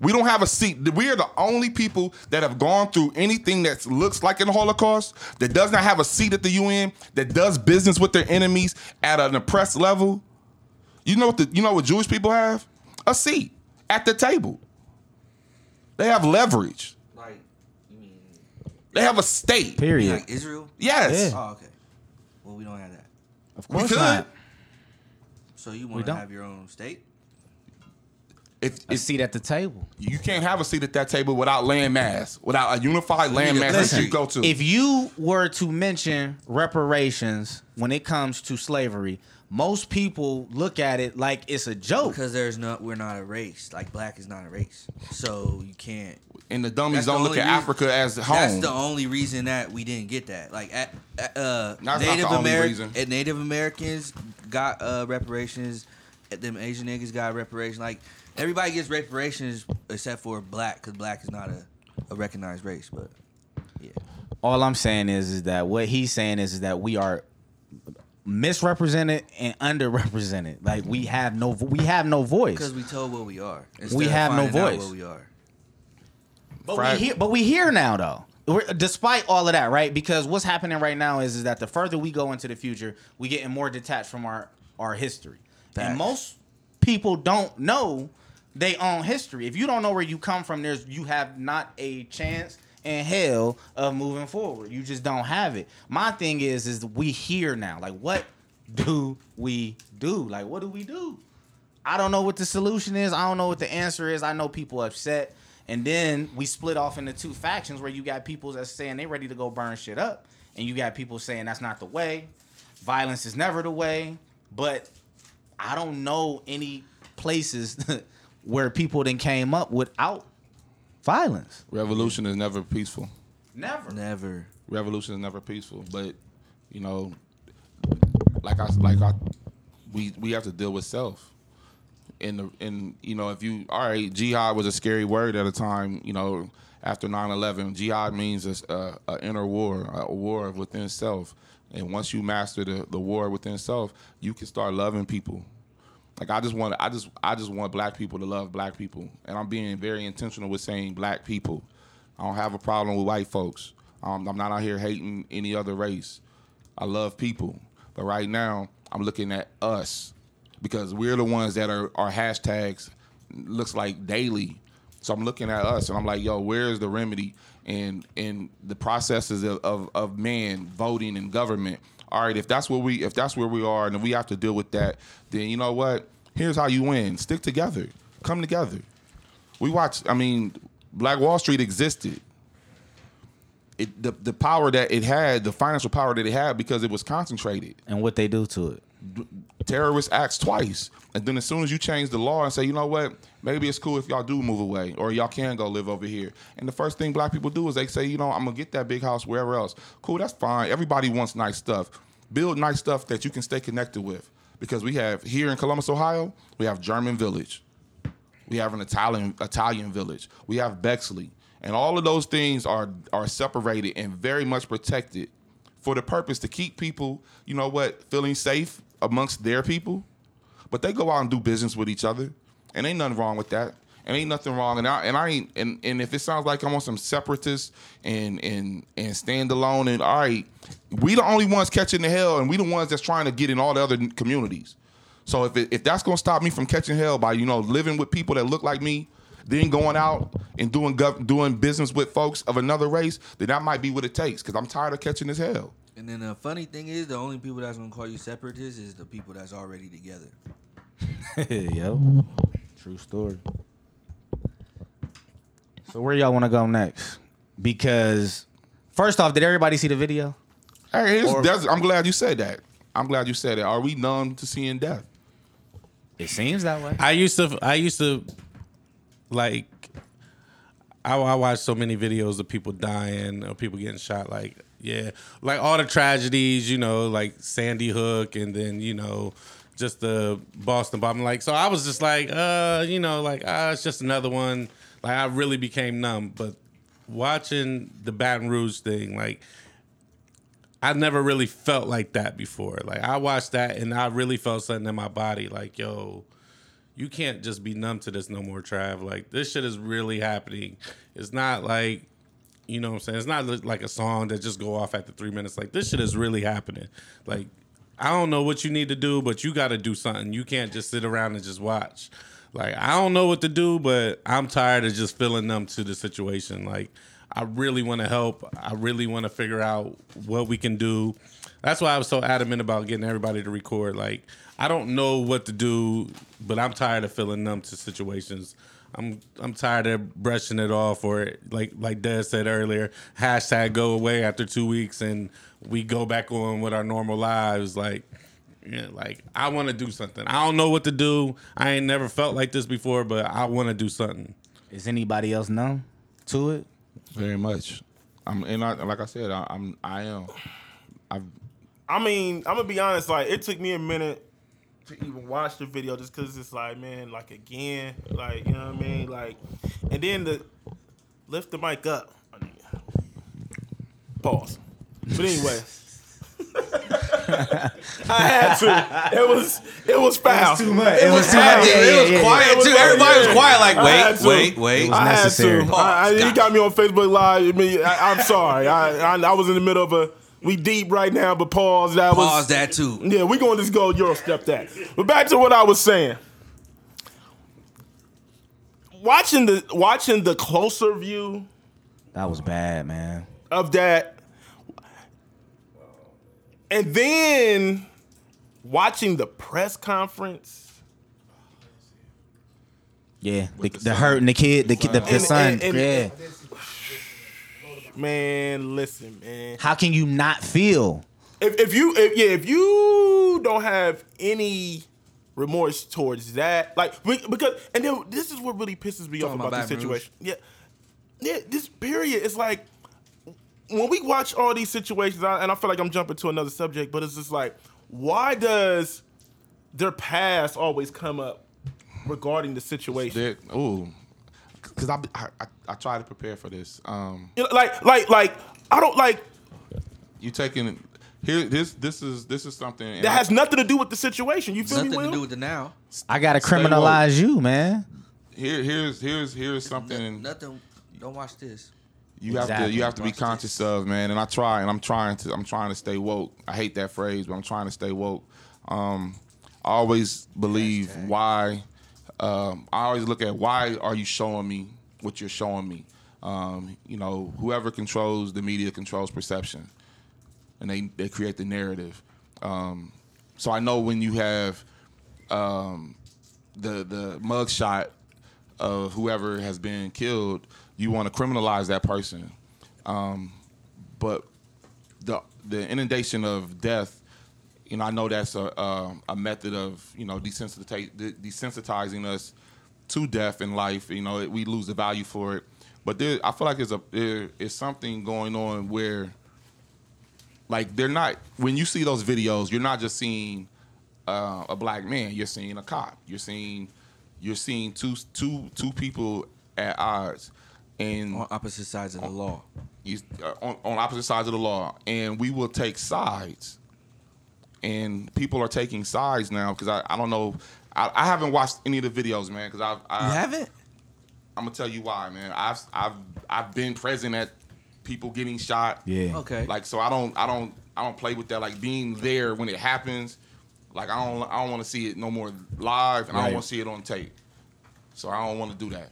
We don't have a seat. We are the only people that have gone through anything that looks like an Holocaust, that does not have a seat at the UN, that does business with their enemies at an oppressed level. You know what the you know what Jewish people have? A seat at the table. They have leverage. Like, you mean, They have a state. Period. like Israel? Yes. Yeah. Oh, okay. Well, we don't have that. Of course We course could. not. So you want to have your own state? If, A if seat at the table. you can't have a seat at that table without land mass, without a unified land mass that you go to. If you were to mention reparations when it comes to slavery, most people look at it like it's a joke. Because there's no, we're not a race. Like black is not a race. So you can't. and the dummies don't look at reason- Africa as home. That's the only reason that we didn't get that. Like, at, at, uh, Native the only Americans. Native Americans got uh, reparations. Them Asian niggas got reparations. Like everybody gets reparations except for black, because black is not a, a recognized race. But yeah, All I'm saying is, is that what he's saying is, is that we are misrepresented and underrepresented. Like we have no, vo- we have no voice. because we told what we are. instead We of have no finding out voice. What we are. But Frag- we here, but we here now though. We're, despite all of that, right? Because what's happening right now is, is that the further we go into the future, we getting more detached from our our history. Facts. And most people don't know they own history. If you don't know where you come from, there's you have not a chance in hell of moving forward. You just don't have it. My thing is, is we here now. Like, what do we do? Like, what do we do? I don't know what the solution is. I don't know what the answer is. I know people upset. And then we split off into two factions where you got people that's saying they ready to go burn shit up. And you got people saying that's not the way. Violence is never the way. But I don't know any places where people then came up without violence. Revolution is never peaceful. Never. Never. Revolution is never peaceful. But you know, like I like I, we we have to deal with self. In the in you know if you all right jihad was a scary word at a time you know after 9-11 jihad means a, a, a inner war a war within self and once you master the, the war within self you can start loving people like I just want I just I just want black people to love black people, and I'm being very intentional with saying black people. I don't have a problem with white folks. Um, I'm not out here hating any other race. I love people, but right now I'm looking at us because we're the ones that are our hashtags looks like daily. So I'm looking at us and I'm like, yo, where's the remedy and and the processes of, of, of man voting and government? All right, if that's where we if that's where we are and we have to deal with that, then you know what? Here's how you win. Stick together. Come together. We watch I mean, Black Wall Street existed. It, the the power that it had, the financial power that it had because it was concentrated And what they do to it. Terrorist acts twice. And then as soon as you change the law and say, you know what, maybe it's cool if y'all do move away or y'all can go live over here. And the first thing black people do is they say, you know, I'm gonna get that big house wherever else. Cool, that's fine. Everybody wants nice stuff. Build nice stuff that you can stay connected with. Because we have here in Columbus, Ohio, we have German Village. We have an Italian Italian village. We have Bexley. And all of those things are are separated and very much protected for the purpose to keep people, you know what, feeling safe amongst their people. But they go out and do business with each other. And ain't nothing wrong with that. And ain't nothing wrong. And I and I ain't and, and if it sounds like I'm on some separatist and and and stand alone and all right, we the only ones catching the hell and we the ones that's trying to get in all the other communities. So if it, if that's gonna stop me from catching hell by you know living with people that look like me, then going out and doing gov- doing business with folks of another race, then that might be what it takes. Because I'm tired of catching this hell. And then the funny thing is, the only people that's gonna call you separatists is the people that's already together. Yo. True story. So where y'all want to go next? Because first off, did everybody see the video? Hey, it's- that's- I'm glad you said that. I'm glad you said that. Are we numb to seeing death? It seems that way. I used to, I used to, like, I, I watched so many videos of people dying or people getting shot. Like, yeah, like all the tragedies, you know, like Sandy Hook, and then you know, just the Boston bombing. Like, so I was just like, uh, you know, like, ah, it's just another one. Like, I really became numb. But watching the Baton Rouge thing, like, I never really felt like that before. Like I watched that and I really felt something in my body. Like, yo, you can't just be numb to this no more, Trav. Like this shit is really happening. It's not like, you know what I'm saying? It's not like a song that just go off after three minutes. Like this shit is really happening. Like I don't know what you need to do, but you got to do something. You can't just sit around and just watch. Like I don't know what to do, but I'm tired of just feeling numb to the situation. Like I really want to help. I really want to figure out what we can do. That's why I was so adamant about getting everybody to record. Like I don't know what to do, but I'm tired of feeling numb to situations. I'm I'm tired of brushing it off, or like like Des said earlier, hashtag go away after two weeks, and we go back on with our normal lives. Like, yeah, like I want to do something. I don't know what to do. I ain't never felt like this before, but I want to do something. Is anybody else numb to it? Very much. I'm and I, like I said, I, I'm I am. I've I mean, I'm gonna be honest. Like, it took me a minute to even watch the video, just because it's like, man, like again, like you know what I mean, like, and then the lift the mic up. Pause. But anyway, I had to. It was it was foul. too much. It, was, was too much. Yeah, it was yeah. quiet too. Everybody was quiet. Like, wait, wait, wait. It was I had necessary. to. I, I, he got me on Facebook Live. I mean, I, I'm sorry. I, I I was in the middle of a. We deep right now, but pause. That was Pause that too. yeah, we're gonna just go Euro step that. But back to what I was saying. Watching the watching the closer view That was bad, man. of that, and then watching the press conference. Yeah, the, the the son. hurting the kid, the kid, the, the And- son. and- and- yeah. Man, listen, man. How can you not feel? If, if you if, yeah if you don't have any remorse towards that like because and then this is what really pisses me off about about this Baton Rouge? situation yeah yeah, this period is like when we watch all these situations, I- and I feel like I'm jumping to another subject, but it's just like, why does their past always come up regarding the situation? That ooh, because I, I I I try to prepare for this. Um, You know, like, like, like, I don't like you taking here this this is this is something and that I- has nothing to do with the situation. You feel Nothing me? to do with the now. I gotta Stay woke. criminalize you, man. here here's here's here's No- something nothing. Don't watch this. you have to you have to be Watch this. conscious of man and i try and i'm trying to i'm trying to stay woke i hate that phrase but i'm trying to stay woke um i always believe Hashtag. why um i always look at why are you showing me what you're showing me um you know whoever controls the media controls perception and they they create the narrative um so i know when you have um the the mugshot of whoever has been killed, you want to criminalize that person. Um, but the the inundation of death, you know, I know that's a a, a method of you know desensitize, desensitizing us to death in life. You know, we lose the value for it. But there, I feel like there's a there is something going on where, like, they're not when you see those videos, you're not just seeing uh, a black man. You're seeing a cop. You're seeing you're seeing two two two people at odds, and On opposite sides of the law. you, uh, on, on opposite sides of the law, and we will take sides. And people are taking sides now because I, I don't know. I, I haven't watched any of the videos, man. Because I've I, You haven't? I'm gonna tell you why, man. I've I've I've been present at people getting shot. Yeah. Okay. Like so, I don't I don't I don't play with that. Like being there when it happens. Like I don't I don't want to see it no more live, and I don't want to see it on tape. So I don't want to do that.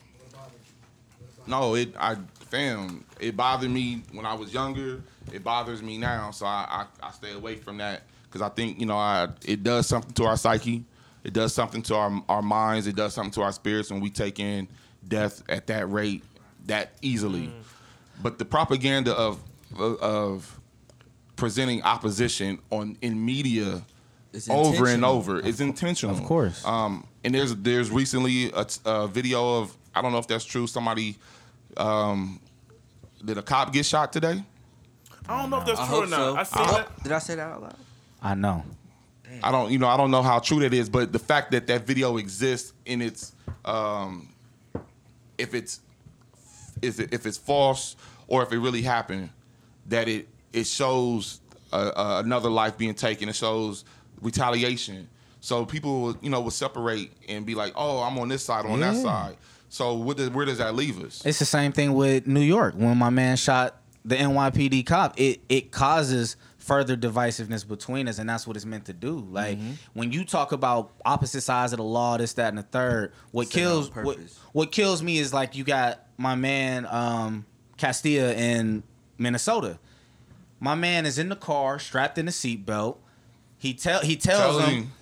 No, it I fam. It bothered me when I was younger. It bothers me now, so I I, I stay away from that because I think you know I it does something to our psyche. It does something to our our minds. It does something to our spirits when we take in death at that rate that easily. But the propaganda of of presenting opposition on in media It's over and intentional. over is intentional. Of course. Um, and there's there's recently a, a video of I don't know if that's true. Somebody um, did a cop get shot today? I don't know if that's I true or not. so. I seen I- that. Did I say that out loud? I know. I don't you know I don't know how true that is, but the fact that that video exists in its um, if it's if it, if it's false or if it really happened, that it it shows uh, uh, another life being taken. It shows retaliation. So people, will, you know, will separate and be like, "Oh, I'm on this side, on that side." So what does, where does that leave us? It's the same thing with New York. When my man shot the NYPD cop, it it causes further divisiveness between us, and that's what it's meant to do. Like Mm-hmm. when you talk about opposite sides of the law, this, that, and the third, what Set kills what, what kills me is like you got my man um, Castilla in Minnesota. My man is in the car, strapped in a seatbelt. He tell he tells Tell him, him.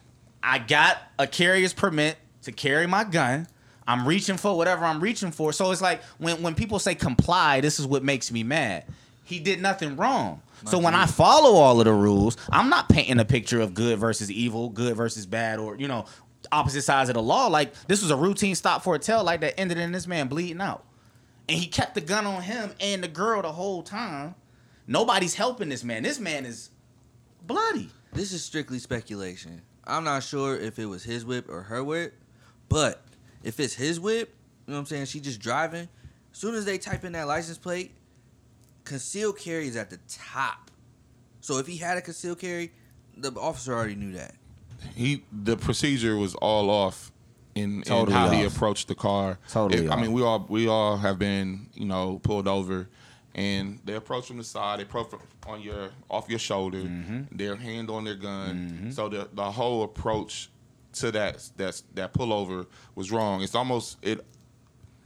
I got a carrier's permit to carry my gun. I'm reaching for whatever I'm reaching for. So it's like when, when people say comply, this is what makes me mad. He did nothing wrong. So when I follow all of the rules, I'm not painting a picture of good versus evil, good versus bad, or you know, opposite sides of the law. Like this was a routine stop for a tail light that ended in this man bleeding out. And he kept the gun on him and the girl the whole time. Nobody's helping this man. This man is bloody. This is strictly speculation. I'm not sure if it was his whip or her whip, but if it's his whip, you know what I'm saying? She just driving. As soon as they type in that license plate, concealed carry is at the top. So if he had a concealed carry, the officer already knew that. he the procedure was all off in, Totally in how he approached the car. Totally It- I mean, we all we all have been you know pulled over, and they approach from the side. They approach on your off your shoulder. Mm-hmm. Their hand on their gun. So the the whole approach to that that that pullover was wrong. It's almost it.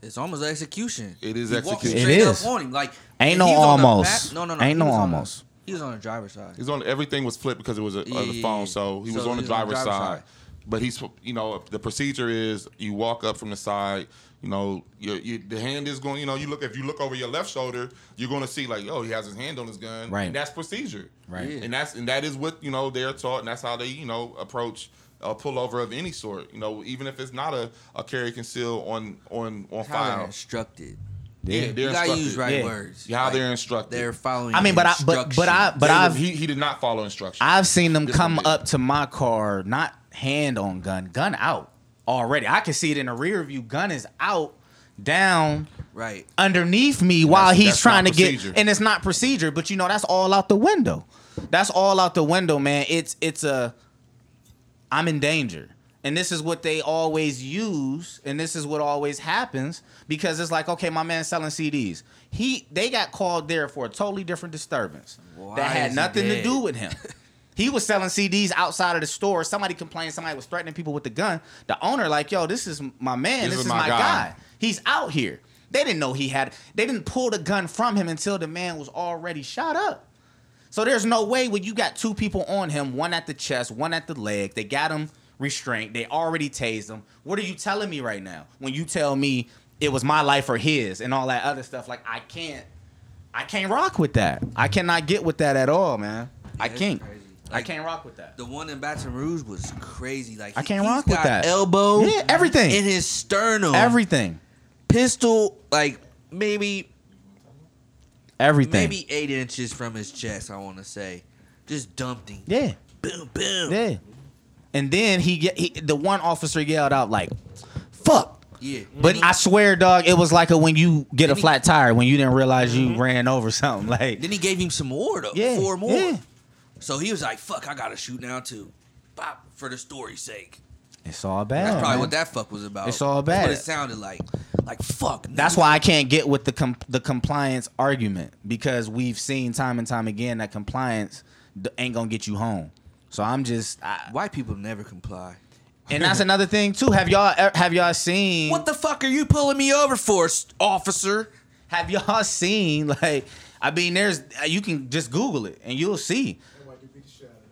It's almost an execution. It is He execution. It straight is. up on him. Like Ain't no he was on the almost. back- No, no, no. Ain't no was on the- almost. he was on the driver's side. He's on everything was flipped because it was a, Yeah, the phone. So he was on the he was on the driver's driver's side. side. But he's you know the procedure is you walk up from the side. You know, you, you, the hand is going. You know, you look if you look over your left shoulder, you're going to see like, oh, he has his hand on his gun. Right. And that's procedure. Right. Yeah. And that's and that is what you know they're taught, and that's how they you know approach a pullover of any sort. You know, even if it's not a, a carry conceal on on on How they're file. instructed. Yeah, You they're gotta instructed. use right Yeah. words. Yeah, how Like, they're instructed. They're following. I mean, but I but but I but I've he, he did not follow instructions. I've seen them This come up to my car, not hand on gun, gun out already. I can see it in the rear view. Gun is out, down right. underneath me while That's- he's that's trying to not get, and it's not procedure. But you know, that's all out the window. That's all out the window, man. It's it's a I'm in danger. And this is what they always use, and this is what always happens because it's like, okay, my man's selling CDs. He they got called there for a totally different disturbance Why that had nothing to do with him. he was selling CDs outside of the store. Somebody complained somebody was threatening people with the gun. The owner like, yo, this is my man. This, is, my, guy. He's out here. They didn't know he had. They didn't pull the gun from him until the man was already shot up. So there's no way when you got two people on him, one at the chest, one at the leg. They got him restrained. They already tased him. What are you telling me right now? When you tell me it was my life or his and all that other stuff, like I can't, I can't rock with that. I cannot get with that at all, man. I can't. crazy. I can't rock with that. The one in Baton Rouge was crazy. Like I can't rock with that. Elbow, Yeah, everything. in his sternum, Everything. pistol, like maybe Everything. maybe eight inches from his chest. I want to say, just dumped him. Yeah. Boom, boom. Yeah. And then he get he, the one officer yelled out like, "Fuck." Yeah. But he- I swear, dog, it was like a when you get a Then he- flat tire when you didn't realize you mm-hmm. ran over something. Like, then he gave him some more though. yeah, Four more. yeah. So he was like, "Fuck, I gotta shoot now too." Bop, for the story's sake. It's all bad. That's probably man. what that fuck was about. It's all That's bad. what it sounded like. Like fuck. That's why I can't get with the com- the compliance argument because we've seen time and time again that compliance d- ain't gonna get you home. So I'm just, I, white people never comply. and that's another thing too. Have y'all have y'all seen What the fuck are you pulling me over for, officer? Have y'all seen like? I mean, there's uh, you can just Google it and you'll see.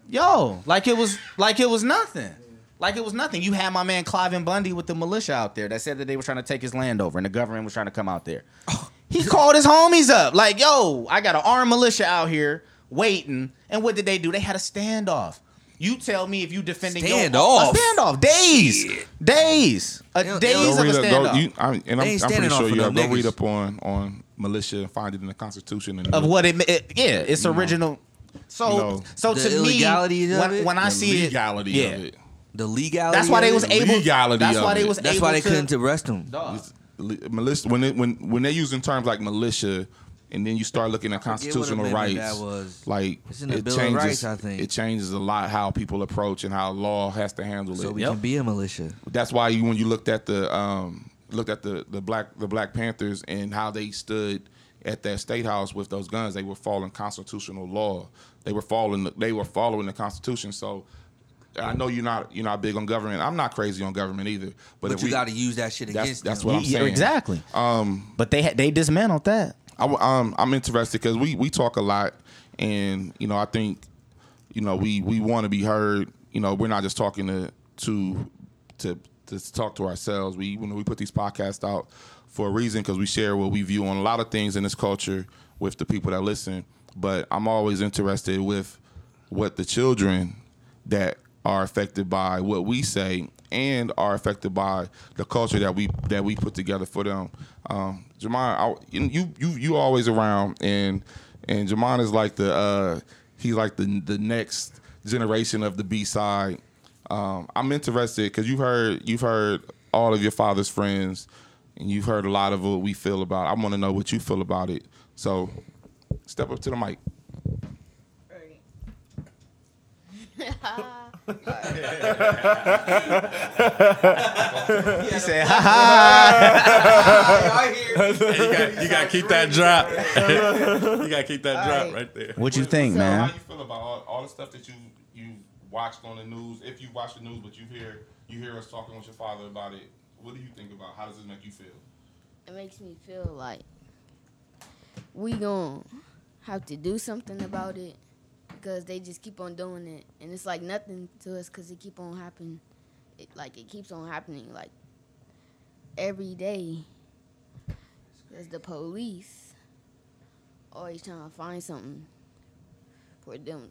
Yo, like it was like it was nothing. Like it was nothing. You had my man Cliven Bundy with the militia out there that said that they were trying to take his land over and the government was trying to come out there. He called his homies up, like, yo, I got an armed militia out here waiting. And what did they do? They had a standoff. You tell me if you defending Standoff? your a standoff. Days. Shit. Days. A They don't- days of a read up, go, standoff. you, I, and I'm, I'm pretty standing off sure for you them have, go read niggas. up on on militia and find it in the Constitution and of what it, it yeah, it's You know. original. So You know. so The to illegality me, of when, it? when I the see legality it, yeah, of it. The legality. that's why they was able. legality That's of why they it. was That's able why they to, couldn't arrest him. Dog. Militia when it, when when they're using terms like militia and then you start looking at forget what constitutional rights that was. like It's in the it Bill of changes Rights, I think. it changes a lot how people approach and how law has to handle So it So we Yep. can be a militia. that's why you, when you looked at the um, looked at the the black the Black Panthers and how they stood at that state house with those guns, they were following constitutional law. They were following the, they were following the Constitution. So I know you're not you're not big on government. I'm not crazy on government either. But, But, you we- got to use that shit That's- against that's them. what I'm Yeah, saying. exactly. um But they they dismantled that. I, w- um, I'm interested because we, we talk a lot, and you know I think you know we, we want to be heard. You know we're not just talking to to to, to talk to ourselves. We when we put these podcasts out for a reason because we share what we view on a lot of things in this culture with the people that listen. But I'm always interested with what the children that are affected by what we say and are affected by the culture that we that we put together for them. Um, Jamon, I, you you you always around, and and Jamon is like the uh, he's like the the next generation of the B side. Um, I'm interested because you've heard you've heard all of your father's friends, and you've heard a lot of what we feel about. I want to know what you feel about it. So, step up to the mic. He said, "Ha ha." you got you got to keep that drop. you got to keep that drop right there. What you think, So, man? How you feel about all, all the stuff that you you watched on the news? If you watch the news, but you hear you hear us talking with your father about it, what do you think about? How does it make you feel? it makes me feel like we gonna have to do something about it because they just keep on doing it and it's like nothing to us because it keep on happening it like it keeps on happening like every day because the police always trying to find something for them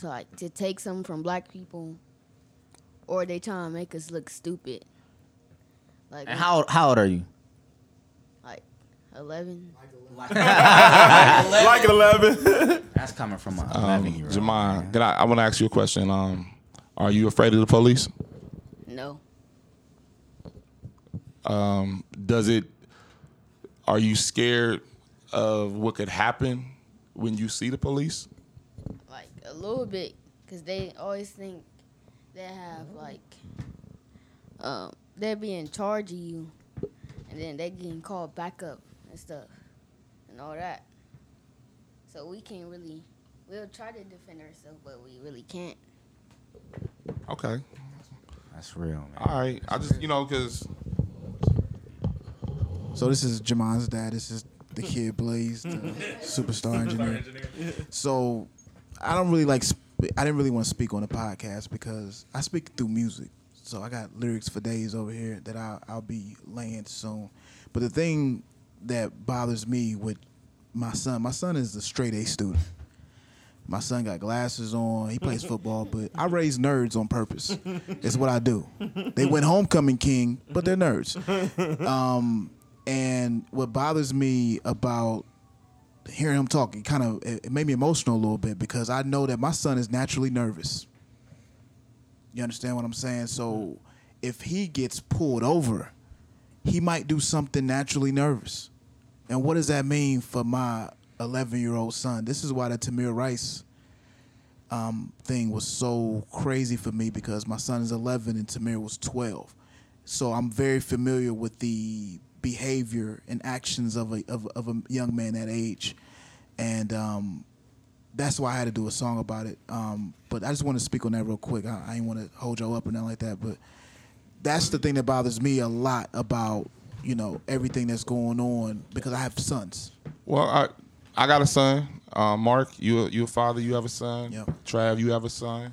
to like to take something from black people or they trying to make us look stupid like And how how old are you? like 11. Like an eleven. That's coming from a Um, 11 year old. Jamon, can I, I want to ask you a question. Um, are you afraid of the police? No. Does it? Are you scared of what could happen when you see the police? Like a little bit. Because they always think they have, like, um, they'll be in charge of you. And then they getting called back up and stuff. And all that. So we can't really, we'll try to defend ourselves, but we really can't. Okay, That's real, man. all right. I just you know because So this is Jamon's dad. This is the kid Blaze, the superstar engineer. So I don't really like. Sp- I didn't really want to speak on the podcast because I speak through music. So I got lyrics for days over here that I'll, I'll be laying soon. But the thing that bothers me with my son, my son is a straight A student. My son got glasses on. He plays football, but I raise nerds on purpose. It's what I do. They went homecoming king, but they're nerds. Um, and what bothers me about hearing him talk, it kind of it, made me emotional a little bit because I know that my son is naturally nervous. You understand what I'm saying? So if he gets pulled over, he might do something naturally nervous. And what does that mean for my 11 year old son? This is why the Tamir Rice um, thing was so crazy for me because my son is 11 and Tamir was 12. So I'm very familiar with the behavior and actions of a of, of a young man that age, and um, that's why I had to do a song about it. Um, but I just want to speak on that real quick. I, I ain't want to hold y'all up or nothing like that, but that's the thing that bothers me a lot about you know everything that's going on because I have sons. well I I got a son. Uh, Mark, you a- you a father. You have a son. Yep. Trav, you have a son.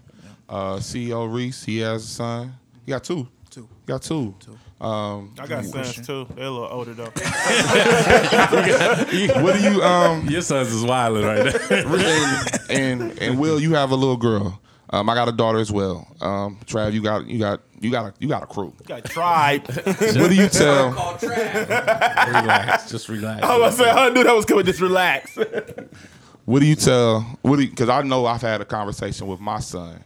Uh, CEO Reese, he has a son. He got two. Two. He got two. Two. Um, I got sons too. They're a little older though. what do you um Your sons is wilding right now. and, and and Will, you have a little girl. Um, I got a daughter as well. Um, Trav, you got you got you got a you got a crew. You got a tribe. What do you tell? relax. Just relax. I was gonna say I knew that was coming. Just relax. What do you tell? What do because I know I've had a conversation with my son.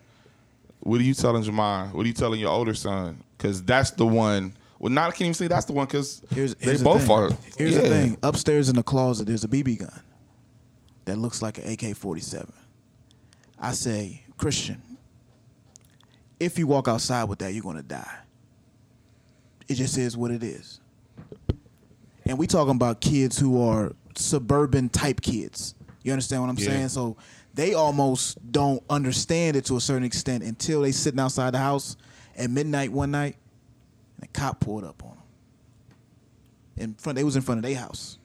What are you telling Jamon? What are you telling your older son? Because that's the one. Well, not I can't even say that's the one because Here's, they here's the both thing. are. Here's yeah. the thing. Upstairs in the closet, there's a BB gun that looks like an AK-47. I say, Christian, if you walk outside with that, you're gonna die. It just is what it is. And we talking about kids who are suburban type kids. You understand what I'm Yeah. saying? So they almost don't understand it to a certain extent until they sitting outside the house at midnight one night, and a cop pulled up on them in front. They was in front of their house.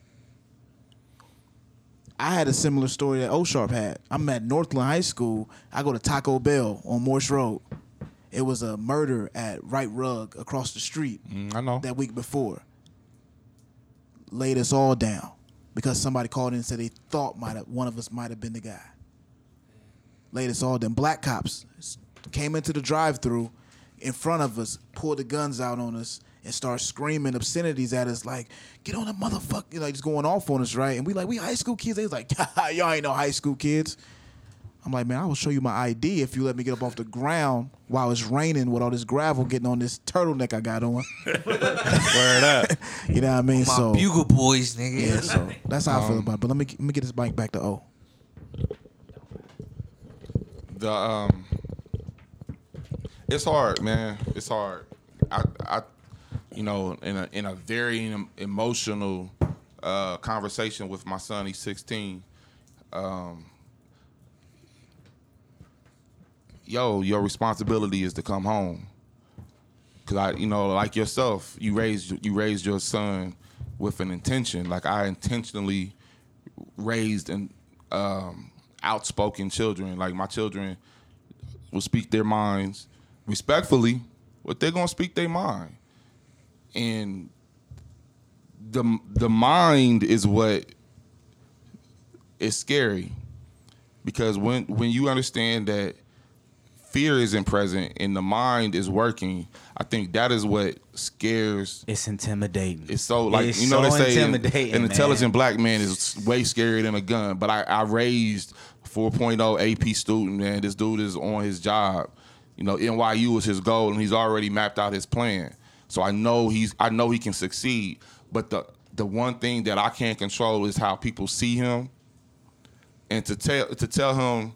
I had a similar story that O Sharp had. I'm at Northland High School. I go to Taco Bell on Morse Road. It was a murder at Rite Rug across the street Mm, I know. that week before. Laid us all down because somebody called in and said they thought might have one of us might have been the guy. Laid us all down. Black cops came into the drive-through in front of us, pulled the guns out on us, and start screaming obscenities at us like, "Get on the motherfucker!" Like just going off on us, right? And we like, we high school kids. They was like, "Y'all ain't no high school kids." I'm like, man, I will show you my ID if you let me get up off the ground while it's raining with all this gravel getting on this turtleneck I got on. Word up. You know what I mean? My so bugle boys, nigga. yeah, so that's how I feel about it. But let me let me get this bike back to O. the um it's hard man it's hard i i you know in a in a very emotional uh conversation with my son he's 16 um yo your responsibility is to come home because i you know like yourself you raised you raised your son with an intention like i intentionally raised and um, outspoken children. Like my children will speak their minds respectfully, but they're gonna speak their mind. And the the mind is what is scary because when when you understand that fear isn't present and the mind is working, I think that is what scares. It's intimidating. It's so like It's you know so they say an, intimidating, an man. intelligent black man is way scarier than a gun. But I, I raised 4.0 AP student man. This dude is on his job. You know NYU was his goal and he's already mapped out his plan. So I know he's I know he can succeed. But the the one thing that I can't control is how people see him and to tell to tell him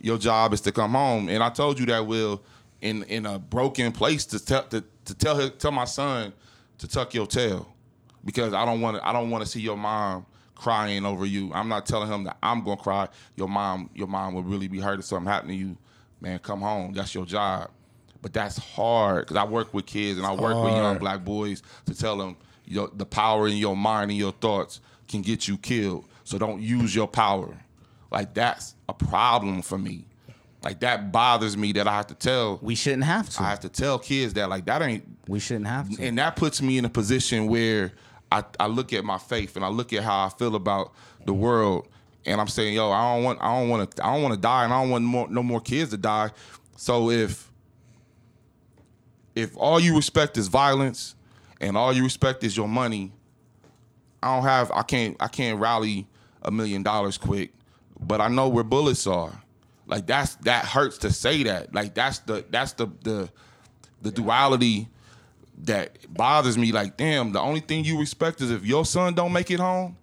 your job is to come home. And I told you that will in in a broken place to tell to, to tell her, tell my son to tuck your tail because I don't want to I don't want to see your mom crying over you. I'm not telling him that I'm gonna cry. Your mom your mom will really be hurt if something happened to you. Man, come home. That's your job. But that's hard because I work with kids and I work with young black boys to tell them your, the power in your mind and your thoughts can get you killed. So don't use your power. Like that's a problem for me. Like that bothers me that I have to tell. we shouldn't have to. I have to tell kids that like that ain't we shouldn't have to. and that puts me in a position where I, I look at my faith and I look at how I feel about the world and I'm saying, yo, I don't want I don't want to I don't want to die and I don't want more, no more kids to die. So if if all you respect is violence and all you respect is your money, I don't have I can't I can't rally a million dollars quick, but I know where bullets are. Like that's that hurts to say that. Like that's the that's the the the duality that bothers me. Like, damn, the only thing you respect is if your son don't make it home.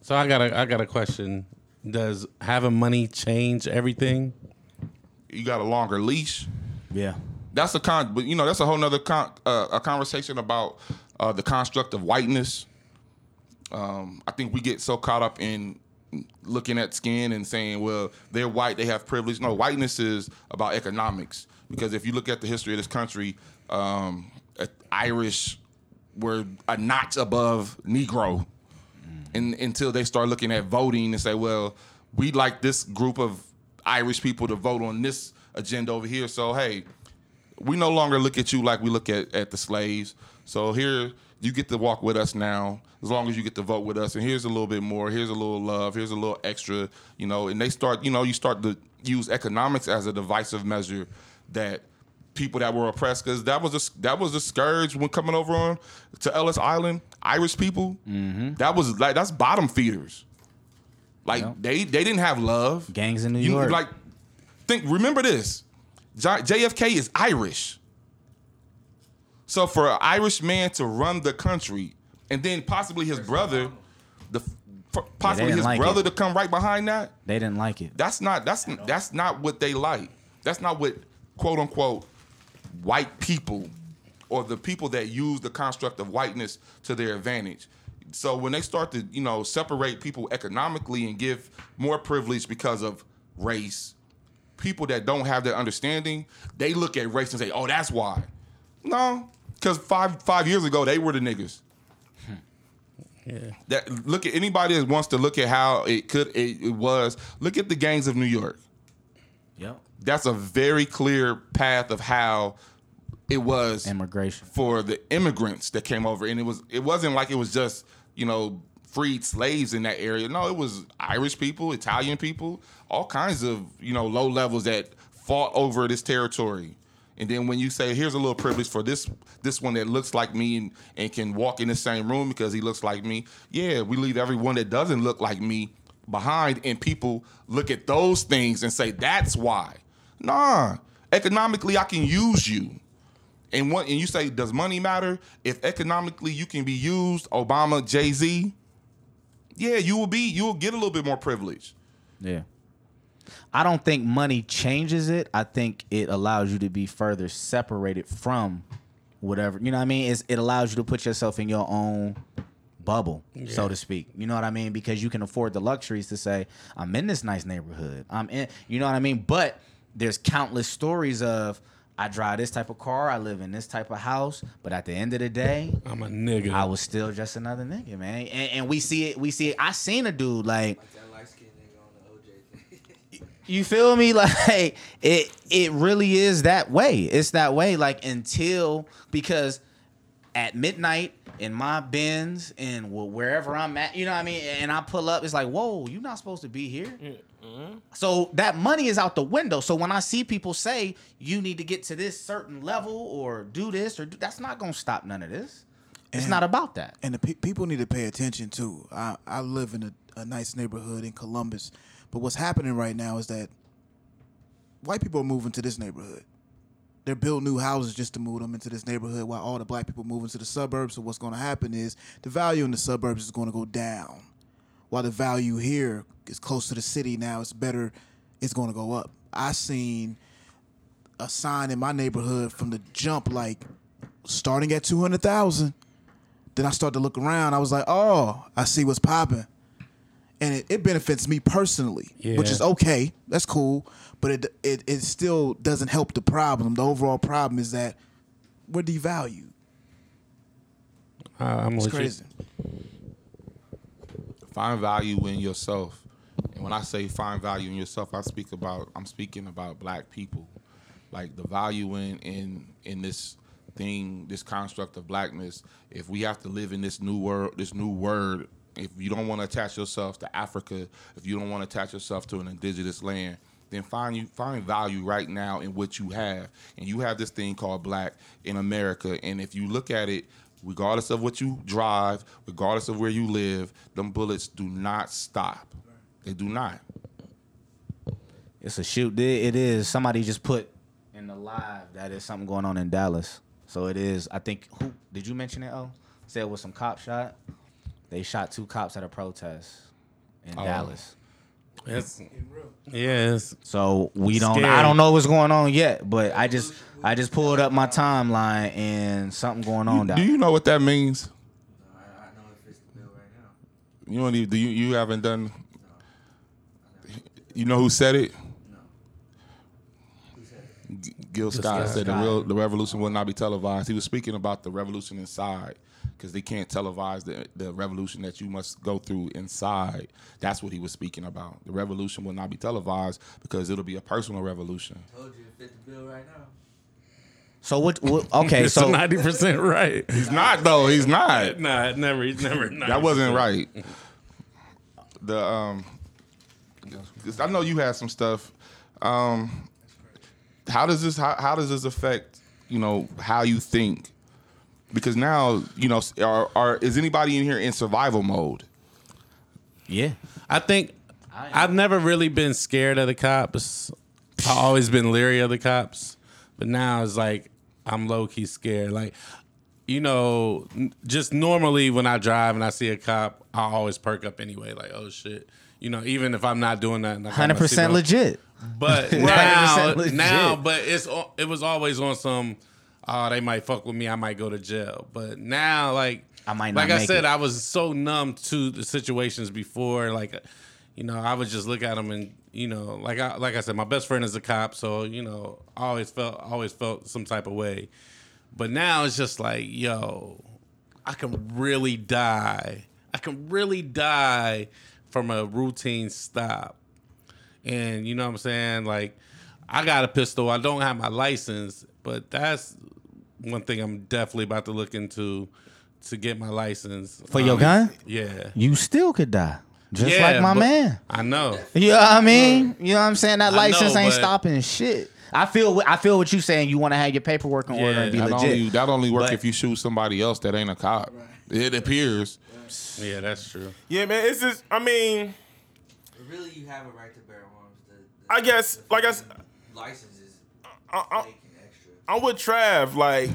So I got a I got a question. Does having money change everything? You got a longer leash. yeah. That's a con, but you know that's a whole nother con, uh, a conversation about uh, the construct of whiteness. Um, I think we get so caught up in looking at skin and saying, well, they're white, they have privilege. No, whiteness is about economics. Because if you look at the history of this country, um, Irish were a notch above Negro and, until they start looking at voting and say, well, we like this group of Irish people to vote on this agenda over here. So, hey, we no longer look at you like we look at, at the slaves. So here you get to walk with us now, as long as you get to vote with us. And here's a little bit more. Here's a little love. Here's a little extra. You know, and they start. You know, you start to use economics as a divisive measure that people that were oppressed because that was a that was a scourge when coming over on to Ellis Island. Irish people. Mm-hmm. That was like that's bottom feeders. Like Yep. they they didn't have love. Gangs in New You- York. Like think remember this. JFK is Irish. So for an Irish man to run the country and then possibly his brother the possibly didn't his like brother it. to come right behind that They didn't like it. that's not that's that's not what they like. That's not what quote unquote white people or the people that use the construct of whiteness to their advantage. So when they start to, you know, separate people economically and give more privilege because of race, people that don't have that understanding, they look at race and say, "Oh, that's why." No, because five five years ago they were the niggas. Hmm. Yeah. That look at anybody that wants to look at how it could it, it was. Look at the gangs of New York. Yep. That's a very clear path of how it was Immigration. for the immigrants that came over, and it was it wasn't like it was just you know freed slaves in that area. No, it was Irish people, Italian people, all kinds of you know low levels that fought over this territory. And then when you say here's a little privilege for this this one that looks like me and, and can walk in the same room because he looks like me, yeah, we leave everyone that doesn't look like me behind, and people look at those things and say that's why. Nah, economically I can use you. And what and you say, does money matter? If economically you can be used, Obama, Jay Z, yeah, you will be. You will get a little bit more privilege. Yeah. I don't think money changes it. I think it allows you to be further separated from whatever. You know what I mean? It's, it allows you to put yourself in your own bubble, so to speak. You know what I mean? Because you can afford the luxuries to say, I'm in this nice neighborhood. I'm in, you know what I mean? But there's countless stories of, I drive this type of car, I live in this type of house, but at the end of the day, I'm a nigga. I was still just another nigga, man. And, and we see it, we see it. I seen a dude like That light skinned nigga on the OJ thing. you feel me? Like it it really is that way. It's that way. Like until because at midnight in my bins and wherever I'm at, you know what I mean? And I pull up, it's like, whoa, you're not supposed to be here. Mm-hmm. So that money is out the window. So when I see people say you need to get to this certain level or do this or do, that's not gonna stop none of this. It's not about that. and the pe- people need to pay attention too. I, I live in a, a nice neighborhood in Columbus, but what's happening right now is that white people are moving to this neighborhood. They're building new houses just to move them into this neighborhood, while all the black people move into the suburbs. So what's going to happen is the value in the suburbs is going to go down, while the value here is close to the city now. It's better. It's going to go up. I seen a sign in my neighborhood from the jump, like starting at two hundred thousand. Then I started to look around. I was like, oh, I see what's popping. And it, it benefits me personally, which is okay. That's cool. But it, it it still doesn't help the problem. The overall problem is that we're devalued. I'm It's you. crazy. Find value in yourself. And when I say find value in yourself, I speak about I'm speaking about black people. Like the value in in in this thing, this construct of blackness. If we have to live in this new world, this new word, if you don't want to attach yourself to Africa, if you don't want to attach yourself to an indigenous land, then find you find value right now in what you have. And you have this thing called black in America. And if you look at it, regardless of what you drive, regardless of where you live, them bullets do not stop. They do not. It's a shoot. It it is. Somebody just put in the live that is something going on in Dallas. So it is. I think who did you mention it? Oh, said it was some cop shot. They shot two cops at a protest in Oh. Dallas. It's, yes. So we don't. Scary. I don't know what's going on yet, but I just I just pulled up my timeline and something going on down. Do you know what that means? I, I know if it's the bill right now. You don't even do you you haven't done you know who said it? G- Gil Scott said the real the revolution will not be televised. He was speaking about the revolution inside because they can't televise the the revolution that you must go through inside. That's what he was speaking about. The revolution will not be televised because it'll be a personal revolution. Told you it fit the bill right now. so what? what okay, so ninety percent right. He's not though. He's not. Nah, never, he's never. That wasn't right. The um, 'cause I know you had some stuff. Um, how does this how, how does this affect you know how you think? Because now you know are, are is anybody in here in survival mode? yeah, I think I've never really been scared of the cops. I've always been leery of the cops, but now it's like I'm low key scared. Like, you know, just normally when I drive and I see a cop, I always perk up anyway. Like, oh shit, you know, even if I'm not doing that, hundred percent legit. But 100% now, legit. now, but it's it was always on some. Oh, they might fuck with me. I might go to jail. But now, like I might not like I said, it. I was so numb to the situations before. Like, you know, I would just look at them and you know, like I like I said, my best friend is a cop, so you know, I always felt always felt some type of way. But now it's just like, yo, I can really die. I can really die from a routine stop. And you know what I'm saying? Like, I got a pistol. I don't have my license, but that's one thing I'm definitely about to look into to get my license. For your Um, gun? Yeah. You still could die, just Yeah, like my man. I know. You know what I mean? You know what I'm saying? That I license know, ain't stopping shit. I feel I feel what you're saying. You want to have your paperwork in order and be That legit. only that only work But- if you shoot somebody else that ain't a cop. It appears. Yeah, that's true. Yeah, man. It's just. I mean, But really, you have a right to bear arms. The, the, I guess, the like I s- license is I, I, fake and extra. I'm with Trav. Like.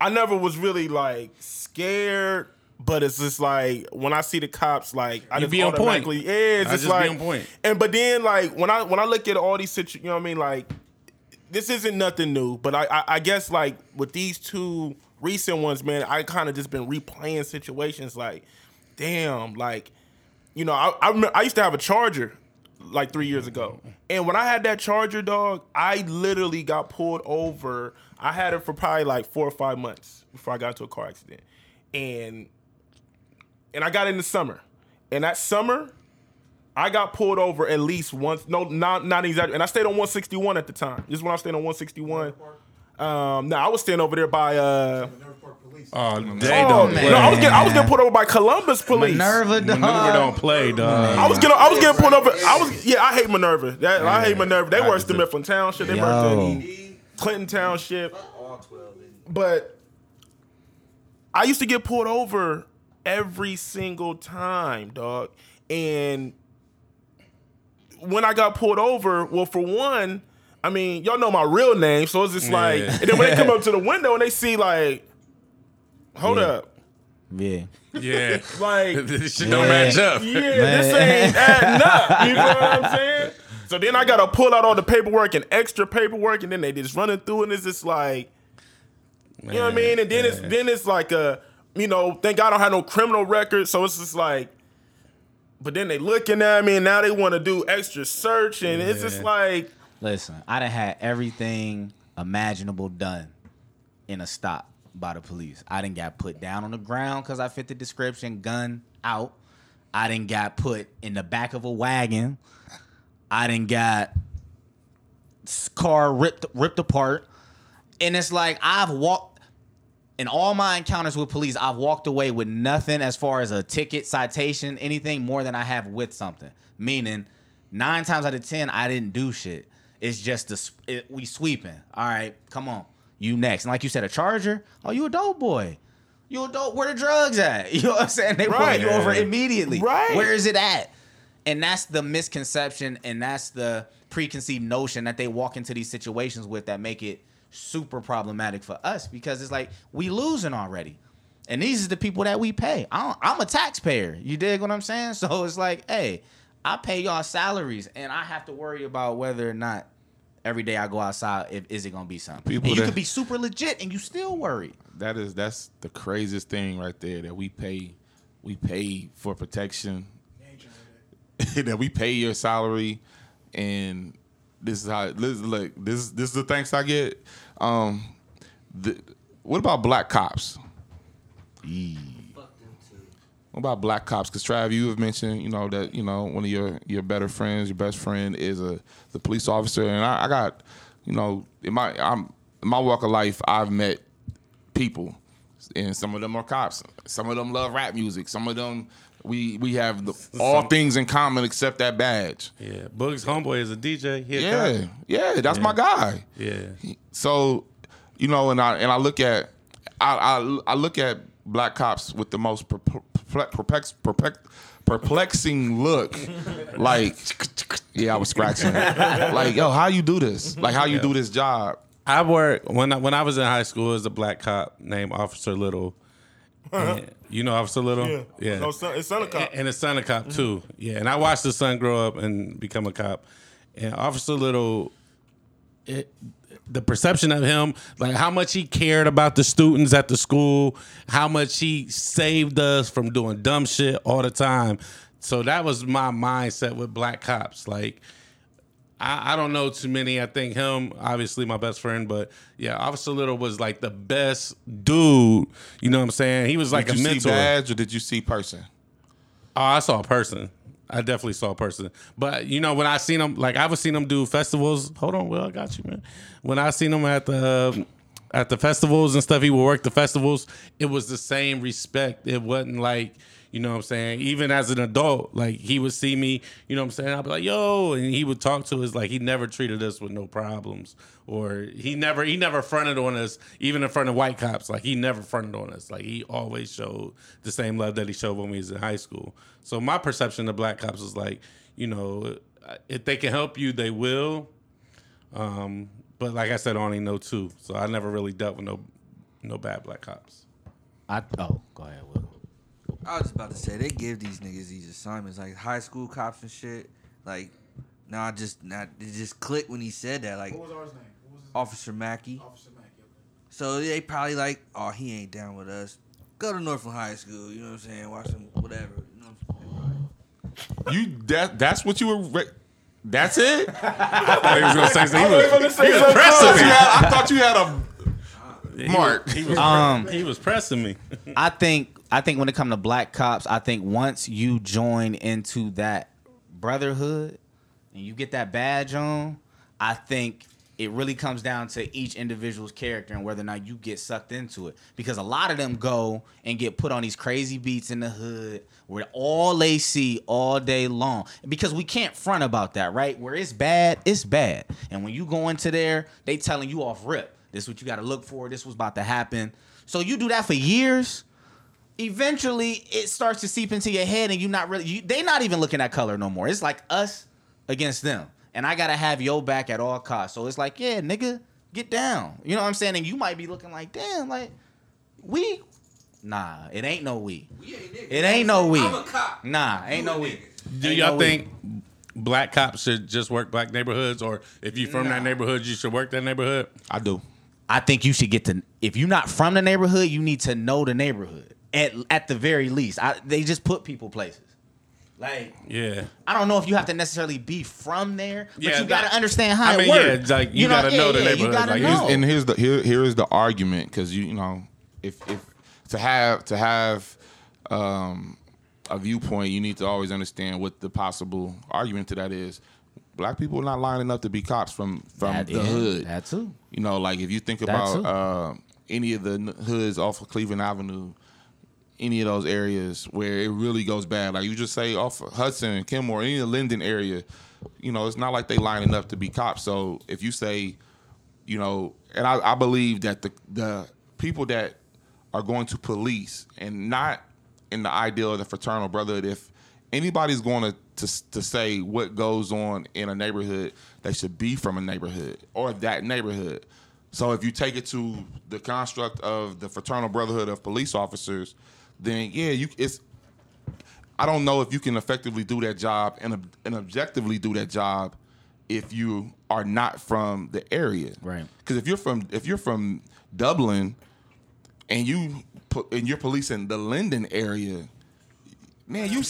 I never was really like scared, but it's just like when I see the cops, like I You just be on point. yeah, it's I just, just be like, on point. and but then like when I when I look at all these situations, you know what I mean, like this isn't nothing new, but I I, I guess like with these two recent ones, man, I kind of just been replaying situations like, damn, like you know, I I, remember, I used to have a charger like three years ago, and when I had that charger, dog, I literally got pulled over. I had it for probably like four or five months before I got into a car accident, and and I got in the summer, and that summer. I got pulled over at least once. No, not not exactly. And I stayed on 161 at the time. This is when I stayed on 161. Um, no, I was standing over there by uh, Oh, they Oh, don't no, play. I was getting I was getting put over by Columbus police. Minerva, dog. Minerva don't play, dog. I was getting I was getting put over. I was yeah. I hate Minerva. That, I hate Minerva. They I worse than Mifflin Township. They Yo. worse than Clinton Township. All 12. and- But I used to get pulled over every single time, dog. And when I got pulled over, well, for one, I mean, y'all know my real name, so it's just like, Yeah. and then when they come up to the window and they see like, hold Yeah. up, Yeah. Yeah. like, this shit don't match up. yeah, this ain't adding up. You know what I'm saying? So then I gotta pull out all the paperwork and extra paperwork, and then they just running through, and it's just like, you know what I mean? And then it's then it's like a, you know, thank God I don't have no criminal record, so it's just like, but then they looking at me, and now they want to do extra search, and it's just like, Listen, I done had everything imaginable done in a stop by the police. I didn't got put down on the ground because I fit the description, gun out. I didn't got put in the back of a wagon. I didn't got car ripped ripped apart. And it's like I've walked in all my encounters with police, I've walked away with nothing as far as a ticket, citation, anything more than I have with something. Meaning, nine times out of ten, I didn't do shit. It's just the it, we sweeping. All right, come on, you next. And like you said, a charger. Oh, you a dope boy. You a dope. Where the drugs at? You know what I'm saying? They pull Right. you over immediately. Right. Where is it at? And that's the misconception, and that's the preconceived notion that they walk into these situations with that make it super problematic for us because it's like we losing already. And these are the people that we pay. I don't, I'm a taxpayer. You dig what I'm saying? So it's like, hey, I pay y'all salaries, and I have to worry about whether or not every day I go outside, if is it gonna be something. People and you that- could be super legit, and you still worry. That is that's the craziest thing right there that we pay we pay for protection. that we pay your salary and this is how this look this this is the thanks I get. Um the, what about black cops? Too. What about black cops? Because Trav, you have mentioned, you know, that you know one of your your better friends, your best friend, is a the police officer, and I, I got, you know, in my I'm in my walk of life, I've met people, and some of them are cops. Some of them love rap music. Some of them we we have the, all Some- things in common except that badge. Yeah. Boog's homeboy is a DJ. He a Yeah, cop. yeah, that's my guy. Yeah. So, you know, and I and I look at I I, I look at black cops with the most perplex, perplex, perplex, perplexing look. like, yeah, I was scratching. like, yo, how you do this? Like, how you do this job? I worked when I, when I was in high school as a black cop named Officer Little. And you know Officer Little? yeah, Yeah. no, son, it's son of cop. And his son a cop too. Yeah. And I watched the son grow up and become a cop. And Officer Little, it, the perception of him, like how much he cared about the students at the school, how much he saved us from doing dumb shit all the time. So that was my mindset with black cops. Like, I, I don't know too many. I think him, obviously my best friend, but yeah, Officer Little was like the best dude. You know what I'm saying? He was like did a you see badge or did you see person? Oh, I saw a person. I definitely saw a person. But you know, when I seen him, like I was seen him do festivals. Hold on, Will, I got you, man. When I seen him at the at the festivals and stuff, he would work the festivals. It was the same respect. It wasn't like you know what I'm saying. Even as an adult, like he would see me, you know what I'm saying. I'd be like, "Yo," and he would talk to us like he never treated us with no problems, or he never he never fronted on us, even in front of white cops. Like he never fronted on us. Like he always showed the same love that he showed when we was in high school. So my perception of black cops is like, you know, if they can help you, they will. Um, but like I said, I only know two, so I never really dealt with no no bad black cops. I oh, go ahead, Will. I was just about to say they give these niggas these assignments like high school cops and shit. Like, nah, I just not it just clicked when he said that. Like, What was ours name? What was his Officer Mackey. Officer Mack, okay. So they probably like, oh, he ain't down with us. Go to Northland High School. You know what I'm saying? Watch him, whatever. You know what I'm saying? You that that's what you were. Re- that's it. I thought he was gonna say something. He was was, gonna say he was pressing me. I thought you had a Mark. He was, Um, he was pressing me. I think I think when it comes to black cops, I think once you join into that brotherhood and you get that badge on, I think it really comes down to each individual's character and whether or not you get sucked into it. Because a lot of them go and get put on these crazy beats in the hood where all they see all day long. Because we can't front about that, right? Where it's bad, it's bad. And when you go into there, they telling you off rip. This is what you got to look for. This was about to happen. So you do that for years. Eventually, it starts to seep into your head, and you're not really. You, they not even looking at color no more. It's like us against them, and I gotta have your back at all costs. So it's like, yeah, nigga, get down. You know what I'm saying? And you might be looking like, damn, like we. Nah, it ain't no we. It ain't no we. I'm a cop. Nah, ain't no we. Do y'all no we. think black cops should just work black neighborhoods, or if you from that neighborhood, you should work that neighborhood? I do. I think you should get to if you're not from the neighborhood, you need to know the neighborhood at at the very least. I, they just put people places. Like Yeah. I don't know if you have to necessarily be from there, but Yeah, you got to understand how I it mean, works. yeah, like, you gotta know the You neighborhood, gotta like, know. And here's the here here is the argument because you you know if if to have to have um, a viewpoint, you need to always understand what the possible argument to that is. Black people are not lining up to be cops from from That- the yeah, hood. That too. You know, like if you think That about uh, any of the hoods off of Cleveland Avenue, any of those areas where it really goes bad, like you just say off of Hudson and Kenmore, any of the Linden area, you know, it's not like they lining up to be cops. So if you say, you know, and I, I believe that the the people that are going to police and not in the ideal of the fraternal brotherhood, if anybody's going to, to to say what goes on in a neighborhood, they should be from a neighborhood or that neighborhood. So if you take it to the construct of the fraternal brotherhood of police officers, then yeah, you it's. I don't know if you can effectively do that job and and objectively do that job if you are not from the area. Right. Because if you're from if you're from Dublin and you put and you're policing the Linden area, man, you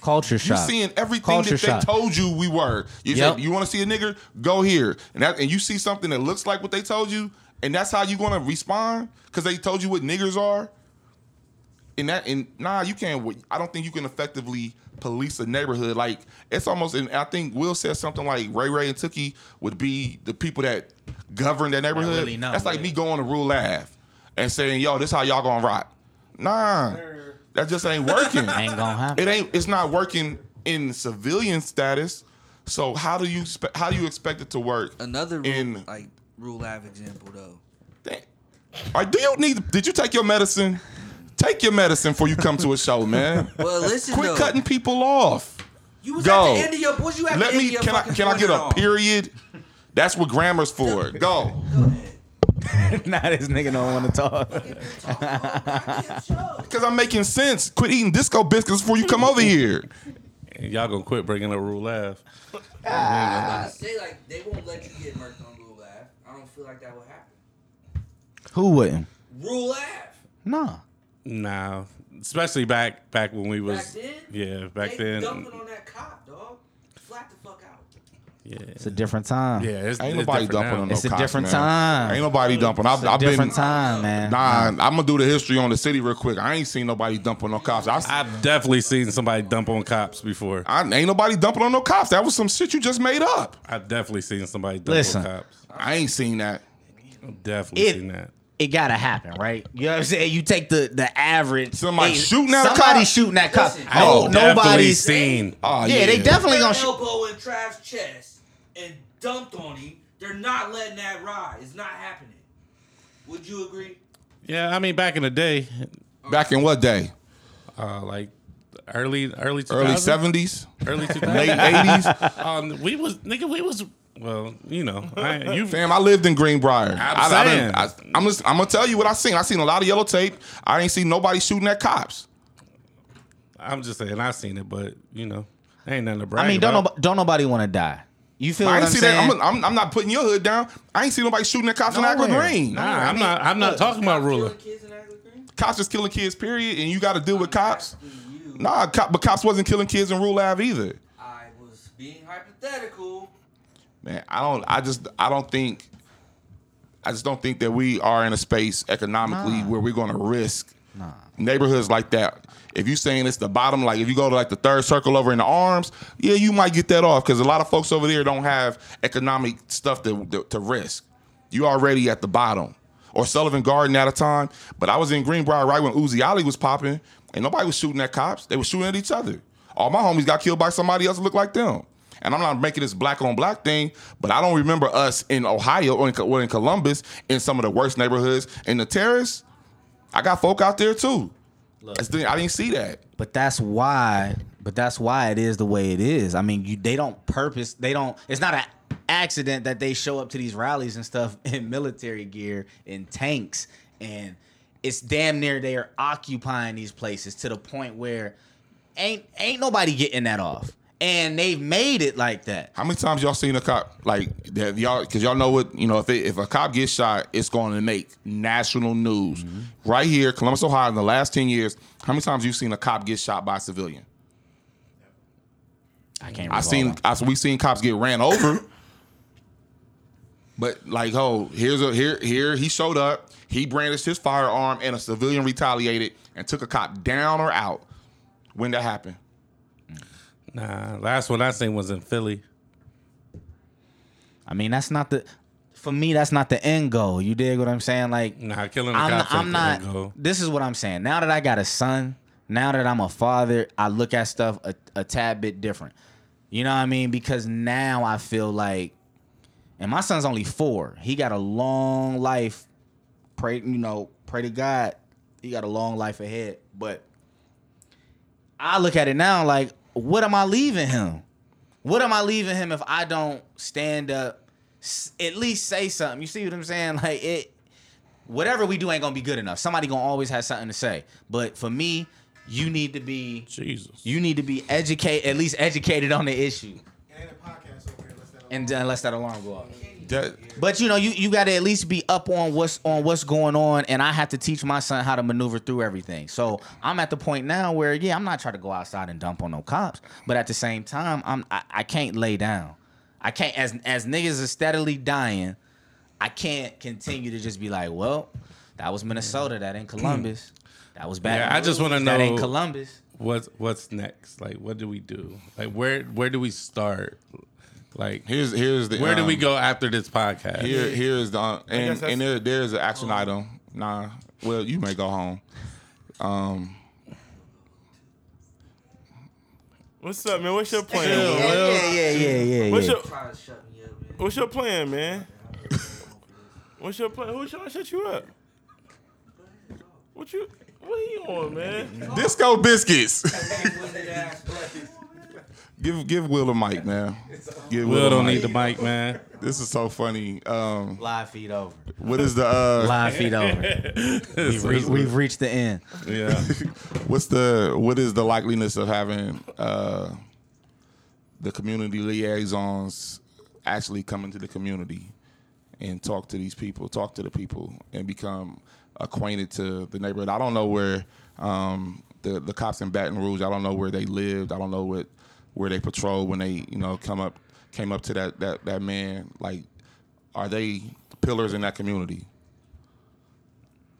Culture you shock. seeing everything Culture that they told you we were. You Yep. said you want to see a nigger, go here, and that and you see something that looks like what they told you, and that's how you gonna respond because they told you what niggers are. And that and nah, you can't. I don't think you can effectively police a neighborhood. Like it's almost. And I think Will said something like Ray Ray and Tookie would be the people that govern that neighborhood. really know, that's like yeah. me going to Rule Ave and saying, "Yo, this how y'all gonna rock." Nah, that just ain't working. Ain't gonna happen. It ain't. It's not working in civilian status. So how do you spe- how do you expect it to work? Another rule, in like rule Ave example though. Dang. All right, do you need? Did you take your medicine? Take your medicine before you come to a show, man. Well, listen Quit though. cutting people off. You was Go. at the end of your. Was you at Let the end me. of your Can I? Can I get a on? period? That's what grammar's for. Go. now this nigga don't want to talk. Because I'm making sense. Quit eating disco biscuits before you come over here. And y'all gonna quit bringing up Rule Ave. I say like they won't let you get murked on rule Ave. I don't feel like that will happen. Who wouldn't? Rule Ave. Nah. Nah, especially back back when we was Back then? yeah back they then dumping on that cop, dog. Flat the fuck out. yeah It's a different time. yeah it's, Ain't it's nobody different dumping now. on no It's a cops, different man. time. Ain't nobody dumping. I've, It's a I've been different time, man. Nah, I'm gonna do the history on the city real quick. I ain't seen nobody dumping on no cops. I, I've definitely seen somebody dump on cops before. I ain't nobody dumping on no cops. That was some shit you just made up. I've definitely seen somebody dump Listen. on cops. I ain't seen that. I've definitely It- seen that. It gotta happen, right? You know what I'm saying? You take the the average. Somebody hey, shooting at a somebody cop? shooting that cop. Listen, No, I've definitely nobody's seen. Oh Yeah, they definitely gonna shoot. elbow in Trav's chest and dumped on him. They're not letting that ride. It's not happening. Would you agree? Yeah, I mean back in the day, Back in what day? uh, like early early 2000s, Early seventies, early 2000s. late eighties. Um, we was nigga, we was well, you know, I, you Fam, I lived in Greenbrier. I'm I, I done- saying. I, am just, I'm gonna tell you what I seen. I seen a lot of yellow tape. I ain't seen nobody shooting at cops. I'm just saying I seen it, but you know, ain't nothing to brag I mean, don't about. no, don't nobody want to die. You feel I what ain't I'm see saying? that. I'm, I'm, I'm not putting your hood down. I ain't seen nobody shooting at cops on Agler Nowhere. Green. Nah, I'm not. I'm not talking about ruler. Killing kids in Agler Green? Cops just killing kids. Period. And you got to deal with cops. Nah, cop, but cops wasn't killing kids in Rule Ave either. I was being hypothetical. Man, I don't. I just. I don't think. I just don't think that we are in a space economically where we're going to risk neighborhoods like that. If you're saying it's the bottom, like if you go to like the third circle over in the arms, yeah, you might get that off because a lot of folks over there don't have economic stuff to, to, to risk. You already at the bottom. Or Sullivant Garden at a time. But I was in Greenbrier right when Uzi Ali was popping, and nobody was shooting at cops. They were shooting at each other. All my homies got killed by somebody else that looked like them. And I'm not making this black on black thing, but I don't remember us in Ohio or in, or in Columbus in some of the worst neighborhoods. In the terrace, I got folk out there too. That's the- I didn't see that. But that's why. But that's why it is the way it is. I mean, you they don't purpose. They don't. It's not an accident that they show up to these rallies and stuff in military gear in tanks, and it's damn near they are occupying these places to the point where ain't ain't nobody getting that off, and they've made it like that. How many times y'all seen a cop like that? Y'all, because y'all know what you know. If it, if a cop gets shot, it's going to make national news. Mm-hmm. Right here, Columbus, Ohio, in the last ten years, how many times you seen a cop get shot by a civilian? I can't. I seen. I we seen cops get ran over. But like, oh, here's a here here he showed up. He brandished his firearm, and a civilian retaliated and took a cop down or out. When that happened, Nah, last one I seen was in Philly. I mean, that's not the. For me, that's not the end goal. You dig what I'm saying? Like, Nah, killing the I'm, cops. I'm not. the go. This is what I'm saying. Now that I got a son, now that I'm a father, I look at stuff a, a tad bit different. You know what I mean? Because now I feel like, and my son's only four. He got a long life. Pray, you know, pray to God. He got a long life ahead. But I look at it now like, what am I leaving him? What am I leaving him if I don't stand up, at least say something? You see what I'm saying? Like it, whatever we do ain't gonna be good enough. Somebody gonna always have something to say. But for me, you need to be, Jesus. you need to be educated, at least educated on the issue. And uh, unless that alarm go off. That But you know, you, you gotta at least be up on what's on what's going on, and I have to teach my son how to maneuver through everything. So I'm at the point now where yeah, I'm not trying to go outside and dump on no cops, but at the same time, I'm I, I can't lay down. I can't as as niggas are steadily dying, I can't continue to just be like, well, that was Minnesota, that ain't Columbus. That was bad. Yeah, I just wanna know That ain't Columbus. What's what's next? Like, what do we do? Like, where where do we start? Like, here's here's the where do we um, go after this podcast? Here, here's the uh, and and there, there's an action item. Nah, well, you may go home. Um, What's up, man? What's your plan? Chill, man? Will. Yeah, yeah, yeah, yeah, What's your Try to shut me up, man. What's your plan, man? What's your plan? Who's trying to shut you up? What you? What he on, man? Disco biscuits. Give give Will a mic, man. Give Will a don't need the mic, man. This is so funny. Um, Live feed over. what is the uh, Live feed over. We've, re- we've reached the end. Yeah. what's the what is the likeliness of having uh, the community liaisons actually come into the community and talk to these people, talk to the people, and become acquainted to the neighborhood. I don't know where um, the the cops in Baton Rouge. I don't know where they lived. I don't know what where they patrol when they you know come up came up to that that that man. Like, are they pillars in that community?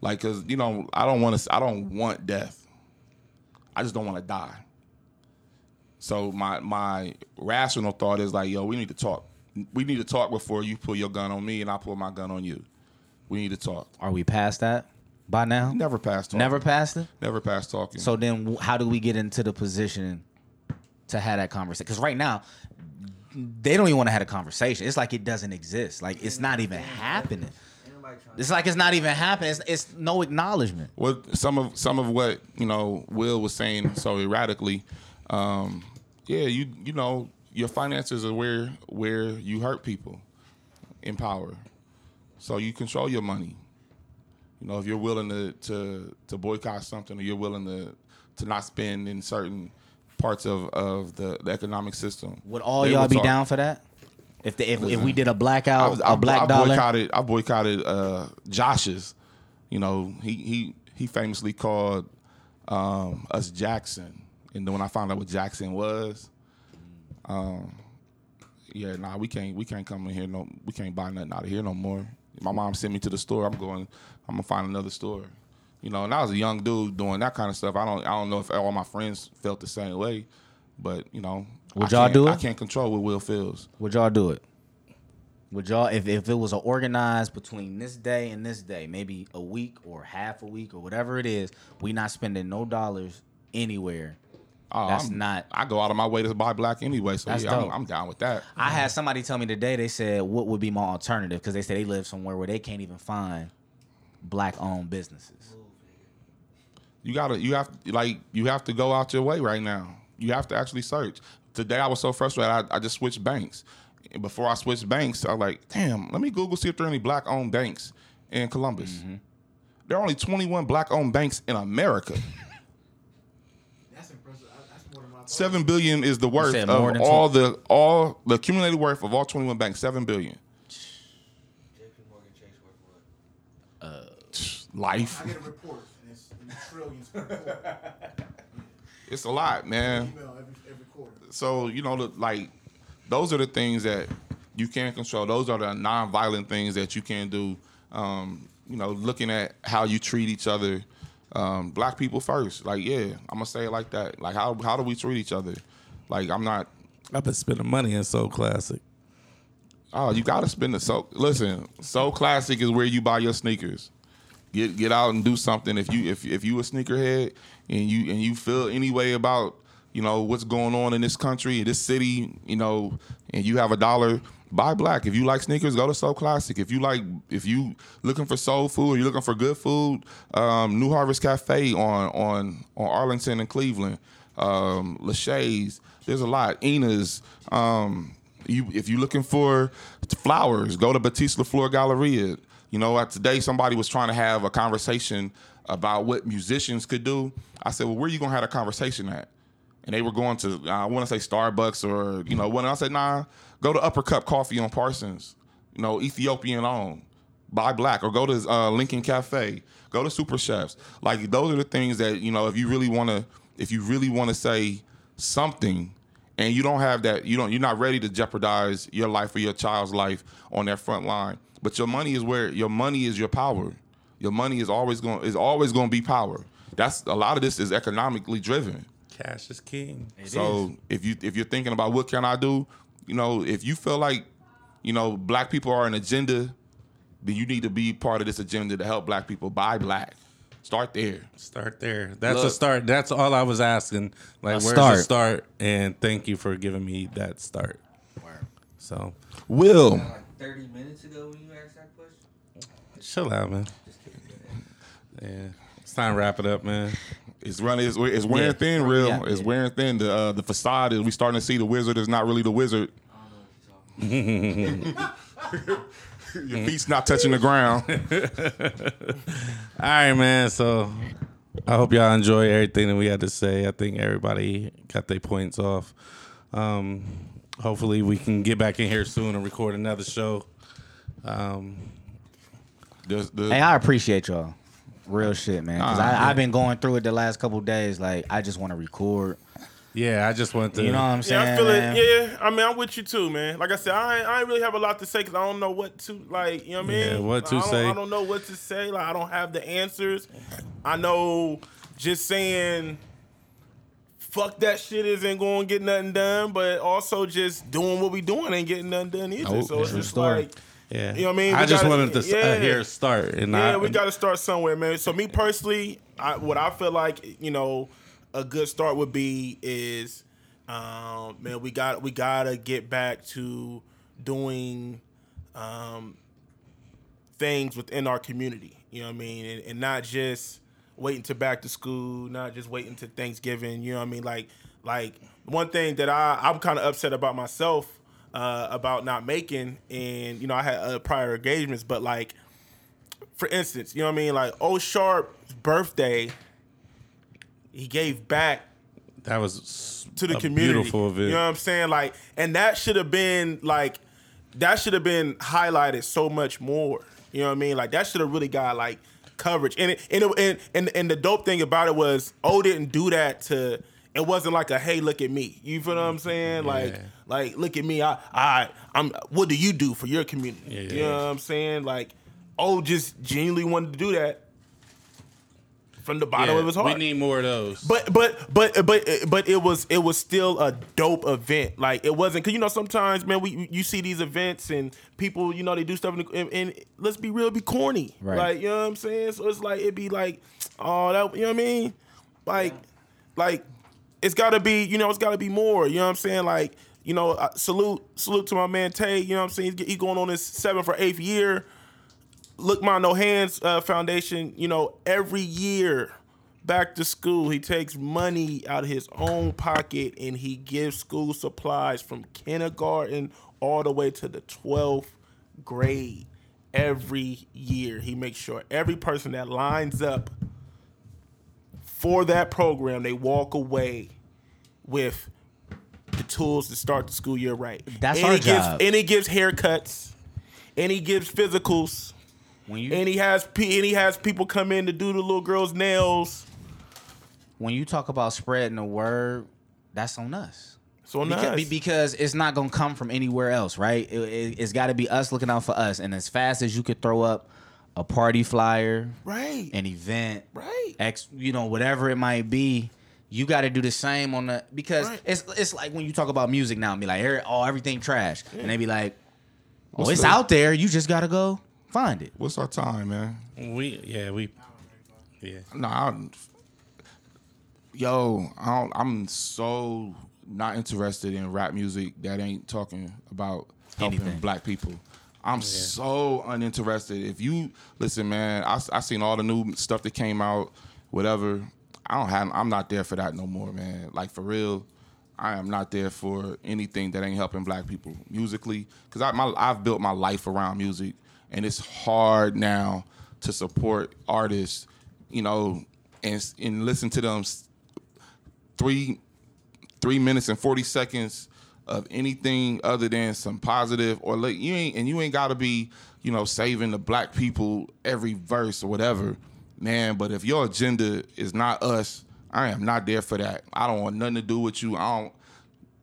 Like, cause you know, I don't want to. I don't want death. I just don't want to die. So my my rational thought is like, yo, we need to talk. We need to talk before you pull your gun on me and I pull my gun on you. We need to talk. Are we past that by now? Never past talking. Never past it. Never past talking. So then, how do we get into the position to have that conversation? Because right now, they don't even want to have a conversation. It's like it doesn't exist. Like it's not even happening. It's like it's not even happening. It's, it's no acknowledgement. what some of some of what you know Will was saying so erratically. Um, yeah, you you know your finances are where where you hurt people in power. So you control your money. You know, if you're willing to to to boycott something, or you're willing to to not spend in certain parts of of the, the economic system, Would all they y'all be talk. down for that? If the, if, if we did a blackout, was, a I, black I dollar. boycotted. I boycotted uh, Josh's. You know, he he he famously called um, us Jackson, and then when I found out what Jackson was, um, yeah, nah, we can't we can't come in here. No, we can't buy nothing out of here no more. My mom sent me to the store. I'm going. I'm gonna find another store. You know, and I was a young dude doing that kind of stuff. I don't I don't know if all my friends felt the same way, but you know, Would I y'all do I can't control what Will feels. Would y'all do it? Would y'all if, if it was a organized between this day and this day, maybe a week or half a week or whatever it is, we not spending no dollars anywhere. Oh, That's I'm- not- I go out of my way to buy black anyway, so yeah, I'm. I'm down with that. I had somebody tell me today. They said, "What would be my alternative?" Because they said they live somewhere where they can't even find black-owned businesses. You gotta, you have, like, you have to go out your way right now. You have to actually search. Today I was so frustrated. I, I just switched banks. And Before I switched banks, I was like, damn, let me Google see if there are any black-owned banks in Columbus. Mm-hmm. There are only 21 black-owned banks in America. That's impressive. That's more than my Seven billion is the worth of all the all the accumulated worth of all 21 banks. Seven billion. JP Morgan Chase worth what? Life. I get a report, It's a lot, man. Email every every quarter. so you know, the, like those are the things that you can't control. Those are the non-violent things that you can do. Um, you know, looking at how you treat each other. Um, black people first. Like, yeah, I'm gonna say it like that. Like, how how do we treat each other? Like, I'm not. I've been spending money in Sole Classic. Oh, you gotta spend the so. Listen, so classic is where you buy your sneakers. Get get out and do something. If you if if you a sneakerhead and you and you feel any way about you know what's going on in this country, this city, you know, and you have a dollar, buy black. If you like sneakers, go to Sole Classic. If you like, if you looking for soul food you're looking for good food, um, New Harvest Cafe on on on Arlington and Cleveland, um, Lachey's. There's a lot. Ina's. Um, you if you're looking for flowers, go to Batiste LaFleur Galleria. You know, today somebody was trying to have a conversation about what musicians could do. I said, well, where are you gonna have a conversation at? And they were going to, I want to say Starbucks or you know, when I said, nah, go to Upper Cup Coffee on Parsons. You know, Ethiopian owned. Buy black or go to uh, Lincoln Cafe. Go to Super Chefs. Like those are the things that you know. If you really want to, if you really want to say something, and you don't have that, you don't, you're not ready to jeopardize your life or your child's life on that front line. But your money is where your money is your power. Your money is always going is always going to be power. That's a lot of this is economically driven. Cash is king. So if you if you're thinking about what can I do, you know, if you feel like, you know, black people are an agenda, then you need to be part of this agenda to help black people buy black. Start there. Start there. That's a start. That's all I was asking. Like, A where's start. the start? And thank you for giving me that start. So, Will. Like 30 minutes ago when you asked that question? Chill out, man. Yeah, it's time to wrap it up, man. It's running. It's, it's wearing Yeah. thin, real. Yeah. It's wearing thin. The uh, the facade is. We starting to see the wizard is not really the wizard. I don't know what you're talking about. Your feet's not touching the ground. All right, man. So, I hope y'all enjoy everything that we had to say. I think everybody got their points off. Um, hopefully, we can get back in here soon and record another show. Um, The- the- Hey, I appreciate y'all. Real shit, man. Because Nah, I I've been going through it the last couple days. Like, I just want to record. yeah, I just want to. You know what I'm saying? Yeah, I feel man? it. Yeah, I mean, I'm with you too, man. Like I said, I ain't, I ain't really have a lot to say because I don't know what to like. You know what I mean? Yeah, what to I say. I don't know what to say. Like I don't have the answers. I know just saying fuck that shit isn't going to get nothing done, but also just doing what we doing ain't getting nothing done either. Nope. so it's just story. like. Yeah, You know what I mean? I just gotta- wanted to s- uh, hear a start, and Yeah, I, we got to start somewhere, man. So me personally, I, what I feel like, you know, a good start would be is, um, man, we got we gotta get back to doing um, things within our community. You know what I mean, and, and not just waiting to back to school, not just waiting to Thanksgiving. You know what I mean, like like one thing that I I'm kind of upset about myself uh, about not making, and you know I had uh, prior engagements, but like for instance, you know what I mean? Like O Sharp's birthday, he gave back that was to the community. Beautiful event. You know what I'm saying? Like, and that should have been like, that should have been highlighted so much more. You know what I mean? Like that should have really got like coverage. And it, and, it, and and and the dope thing about it was O didn't do that to. It wasn't like a hey, look at me. You feel what I'm saying? Like, Yeah. like look at me. I, I, I'm. What do you do for your community? Yeah, you yeah. know what I'm saying? Like, oh just genuinely wanted to do that. from the bottom Yeah, of his heart. We need more of those. But but but but but it was it was still a dope event. Like it wasn't because you know sometimes man we you see these events and people you know they do stuff in the, and, and let's be real, be corny. Right. Like you know what I'm saying. So it's like it'd be like oh that you know what I mean. Like like it's got to be you know it's got to be more. You know what I'm saying. Like you know uh, salute salute to my man Tay. You know what I'm saying. He's, he going on his seventh or eighth year. Look My No Hands uh, Foundation, you know, every year back to school, he takes money out of his own pocket and he gives school supplies from kindergarten all the way to the 12th grade every year. He makes sure every person that lines up for that program, they walk away with the tools to start the school year right. That's and our he gives, job. And he gives haircuts, and he gives physicals, When you and he has and he has people come in to do the little girl's nails. when you talk about spreading the word, that's on us. So Because, nice. be- because it's not gonna come from anywhere else, right? It, it, has got to be us looking out for us. And as fast as you could throw up a party flyer, right. an event, Right. X, you know, whatever it might be, you got to do the same on the because Right. it's it's like when you talk about music now and be like, "Here, oh, everything trash," and they be like, "Oh, What's it's the- out there. You just gotta go find it." What's our time, man? we yeah we yeah. Nah, I, yo, I don't, I'm so not interested in rap music that ain't talking about helping Anything. black people. I'm so uninterested. If you listen, man, I, I seen all the new stuff that came out, whatever. I don't have. I'm not there for that no more, man. Like for real, I am not there for anything that ain't helping black people musically. Cause I, my, I've built my life around music, and it's hard now to support artists, you know, and and listen to them three three minutes and forty seconds of anything other than some positive or like you ain't and you ain't gotta be, you know, saving the black people every verse or whatever, man. But if your agenda is not us, I am not there for that. I don't want nothing to do with you. I don't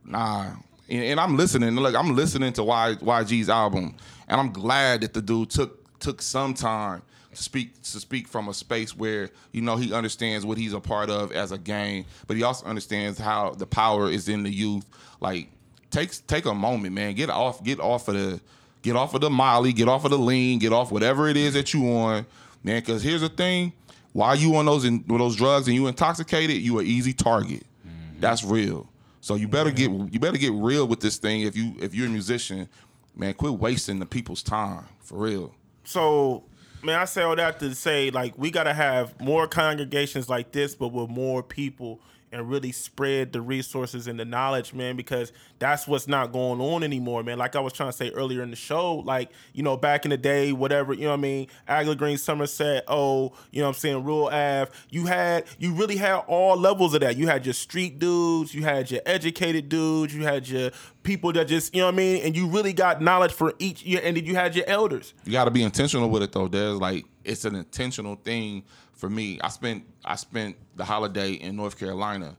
nah. And, and I'm listening. Look, I'm listening to y, YG's album, and I'm glad that the dude took took some time to speak to speak from a space where you know he understands what he's a part of as a gang, but he also understands how the power is in the youth. Like, take take a moment, man. Get off get off of the get off of the Molly, get off of the lean, get off whatever it is that you on, man. Because here's the thing: while you on those in, those drugs and you intoxicated, you an easy target. Mm-hmm. That's real. So you better get you better get real with this thing if you if you're a musician, man. Quit wasting the people's time for real. So, man, I say all that to say, like, we got to have more congregations like this, but with more people and really spread the resources and the knowledge, man, because that's what's not going on anymore, man. Like I was trying to say earlier in the show, like, you know, back in the day, whatever, you know what I mean? Agler Green, Somerset, oh, you know what I'm saying, Rural Ave, you had, you really had all levels of that. You had your street dudes, you had your educated dudes, you had your people that just, you know what I mean? And you really got knowledge for each, year and then you had your elders. You got to be intentional with it though. There's like it's an intentional thing for me. I spent I spent the holiday in North Carolina,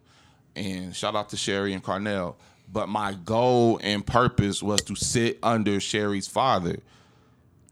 and shout out to Sherry and Carnell. But my goal and purpose was to sit under Sherry's father,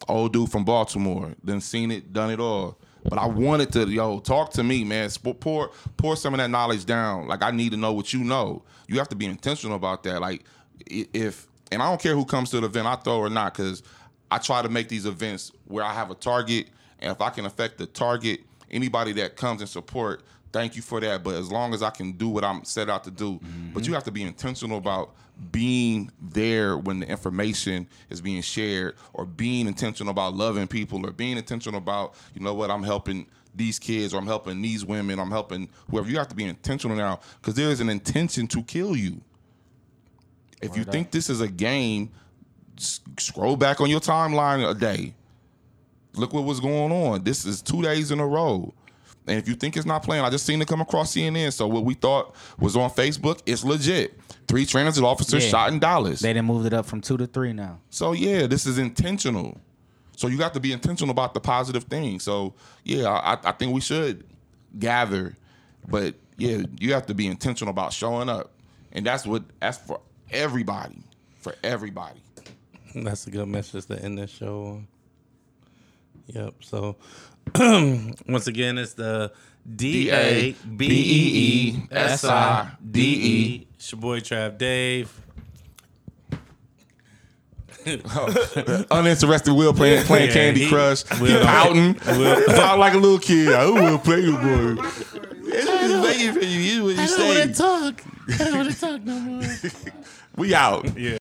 old dude from Baltimore. Then seen it, done it all. But I wanted to, yo, talk to me, man. Pour, pour some of that knowledge down. Like I need to know what you know. You have to be intentional about that. Like if, and I don't care who comes to the event I throw or not, because I try to make these events where I have a target, and if I can affect the target, anybody that comes and support, thank you for that. But as long as I can do what I'm set out to do, but you mm-hmm. have to be intentional about being there when the information is being shared, or being intentional about loving people, or being intentional about, you know what, I'm helping these kids, or I'm helping these women, I'm helping whoever. You have to be intentional now, because there is an intention to kill you. If you think this is a game, scroll back on your timeline a day. Look what was going on. This is two days in a row. And if you think it's not playing, I just seen it come across CNN. So what we thought was on Facebook, it's legit. Three transit officers Yeah. shot in Dallas. They didn't move it up from two to three now. So yeah, this is intentional. So you got to be intentional about the positive thing. So yeah, I, I think we should gather, but yeah, you have to be intentional about showing up, and that's what that's for everybody, for everybody. That's a good message to end this show on. Yep. So once again, it's the D A B E E S I D E. It's your boy Trav Dave. Oh. Uninterested Will playing playing Yeah, Candy he- Crush, Will- he pouting, Will- Sound like a little kid. I will play you, boy. It's just waiting for you. You what you say. talk. I don't want to talk no more. We out. Yeah.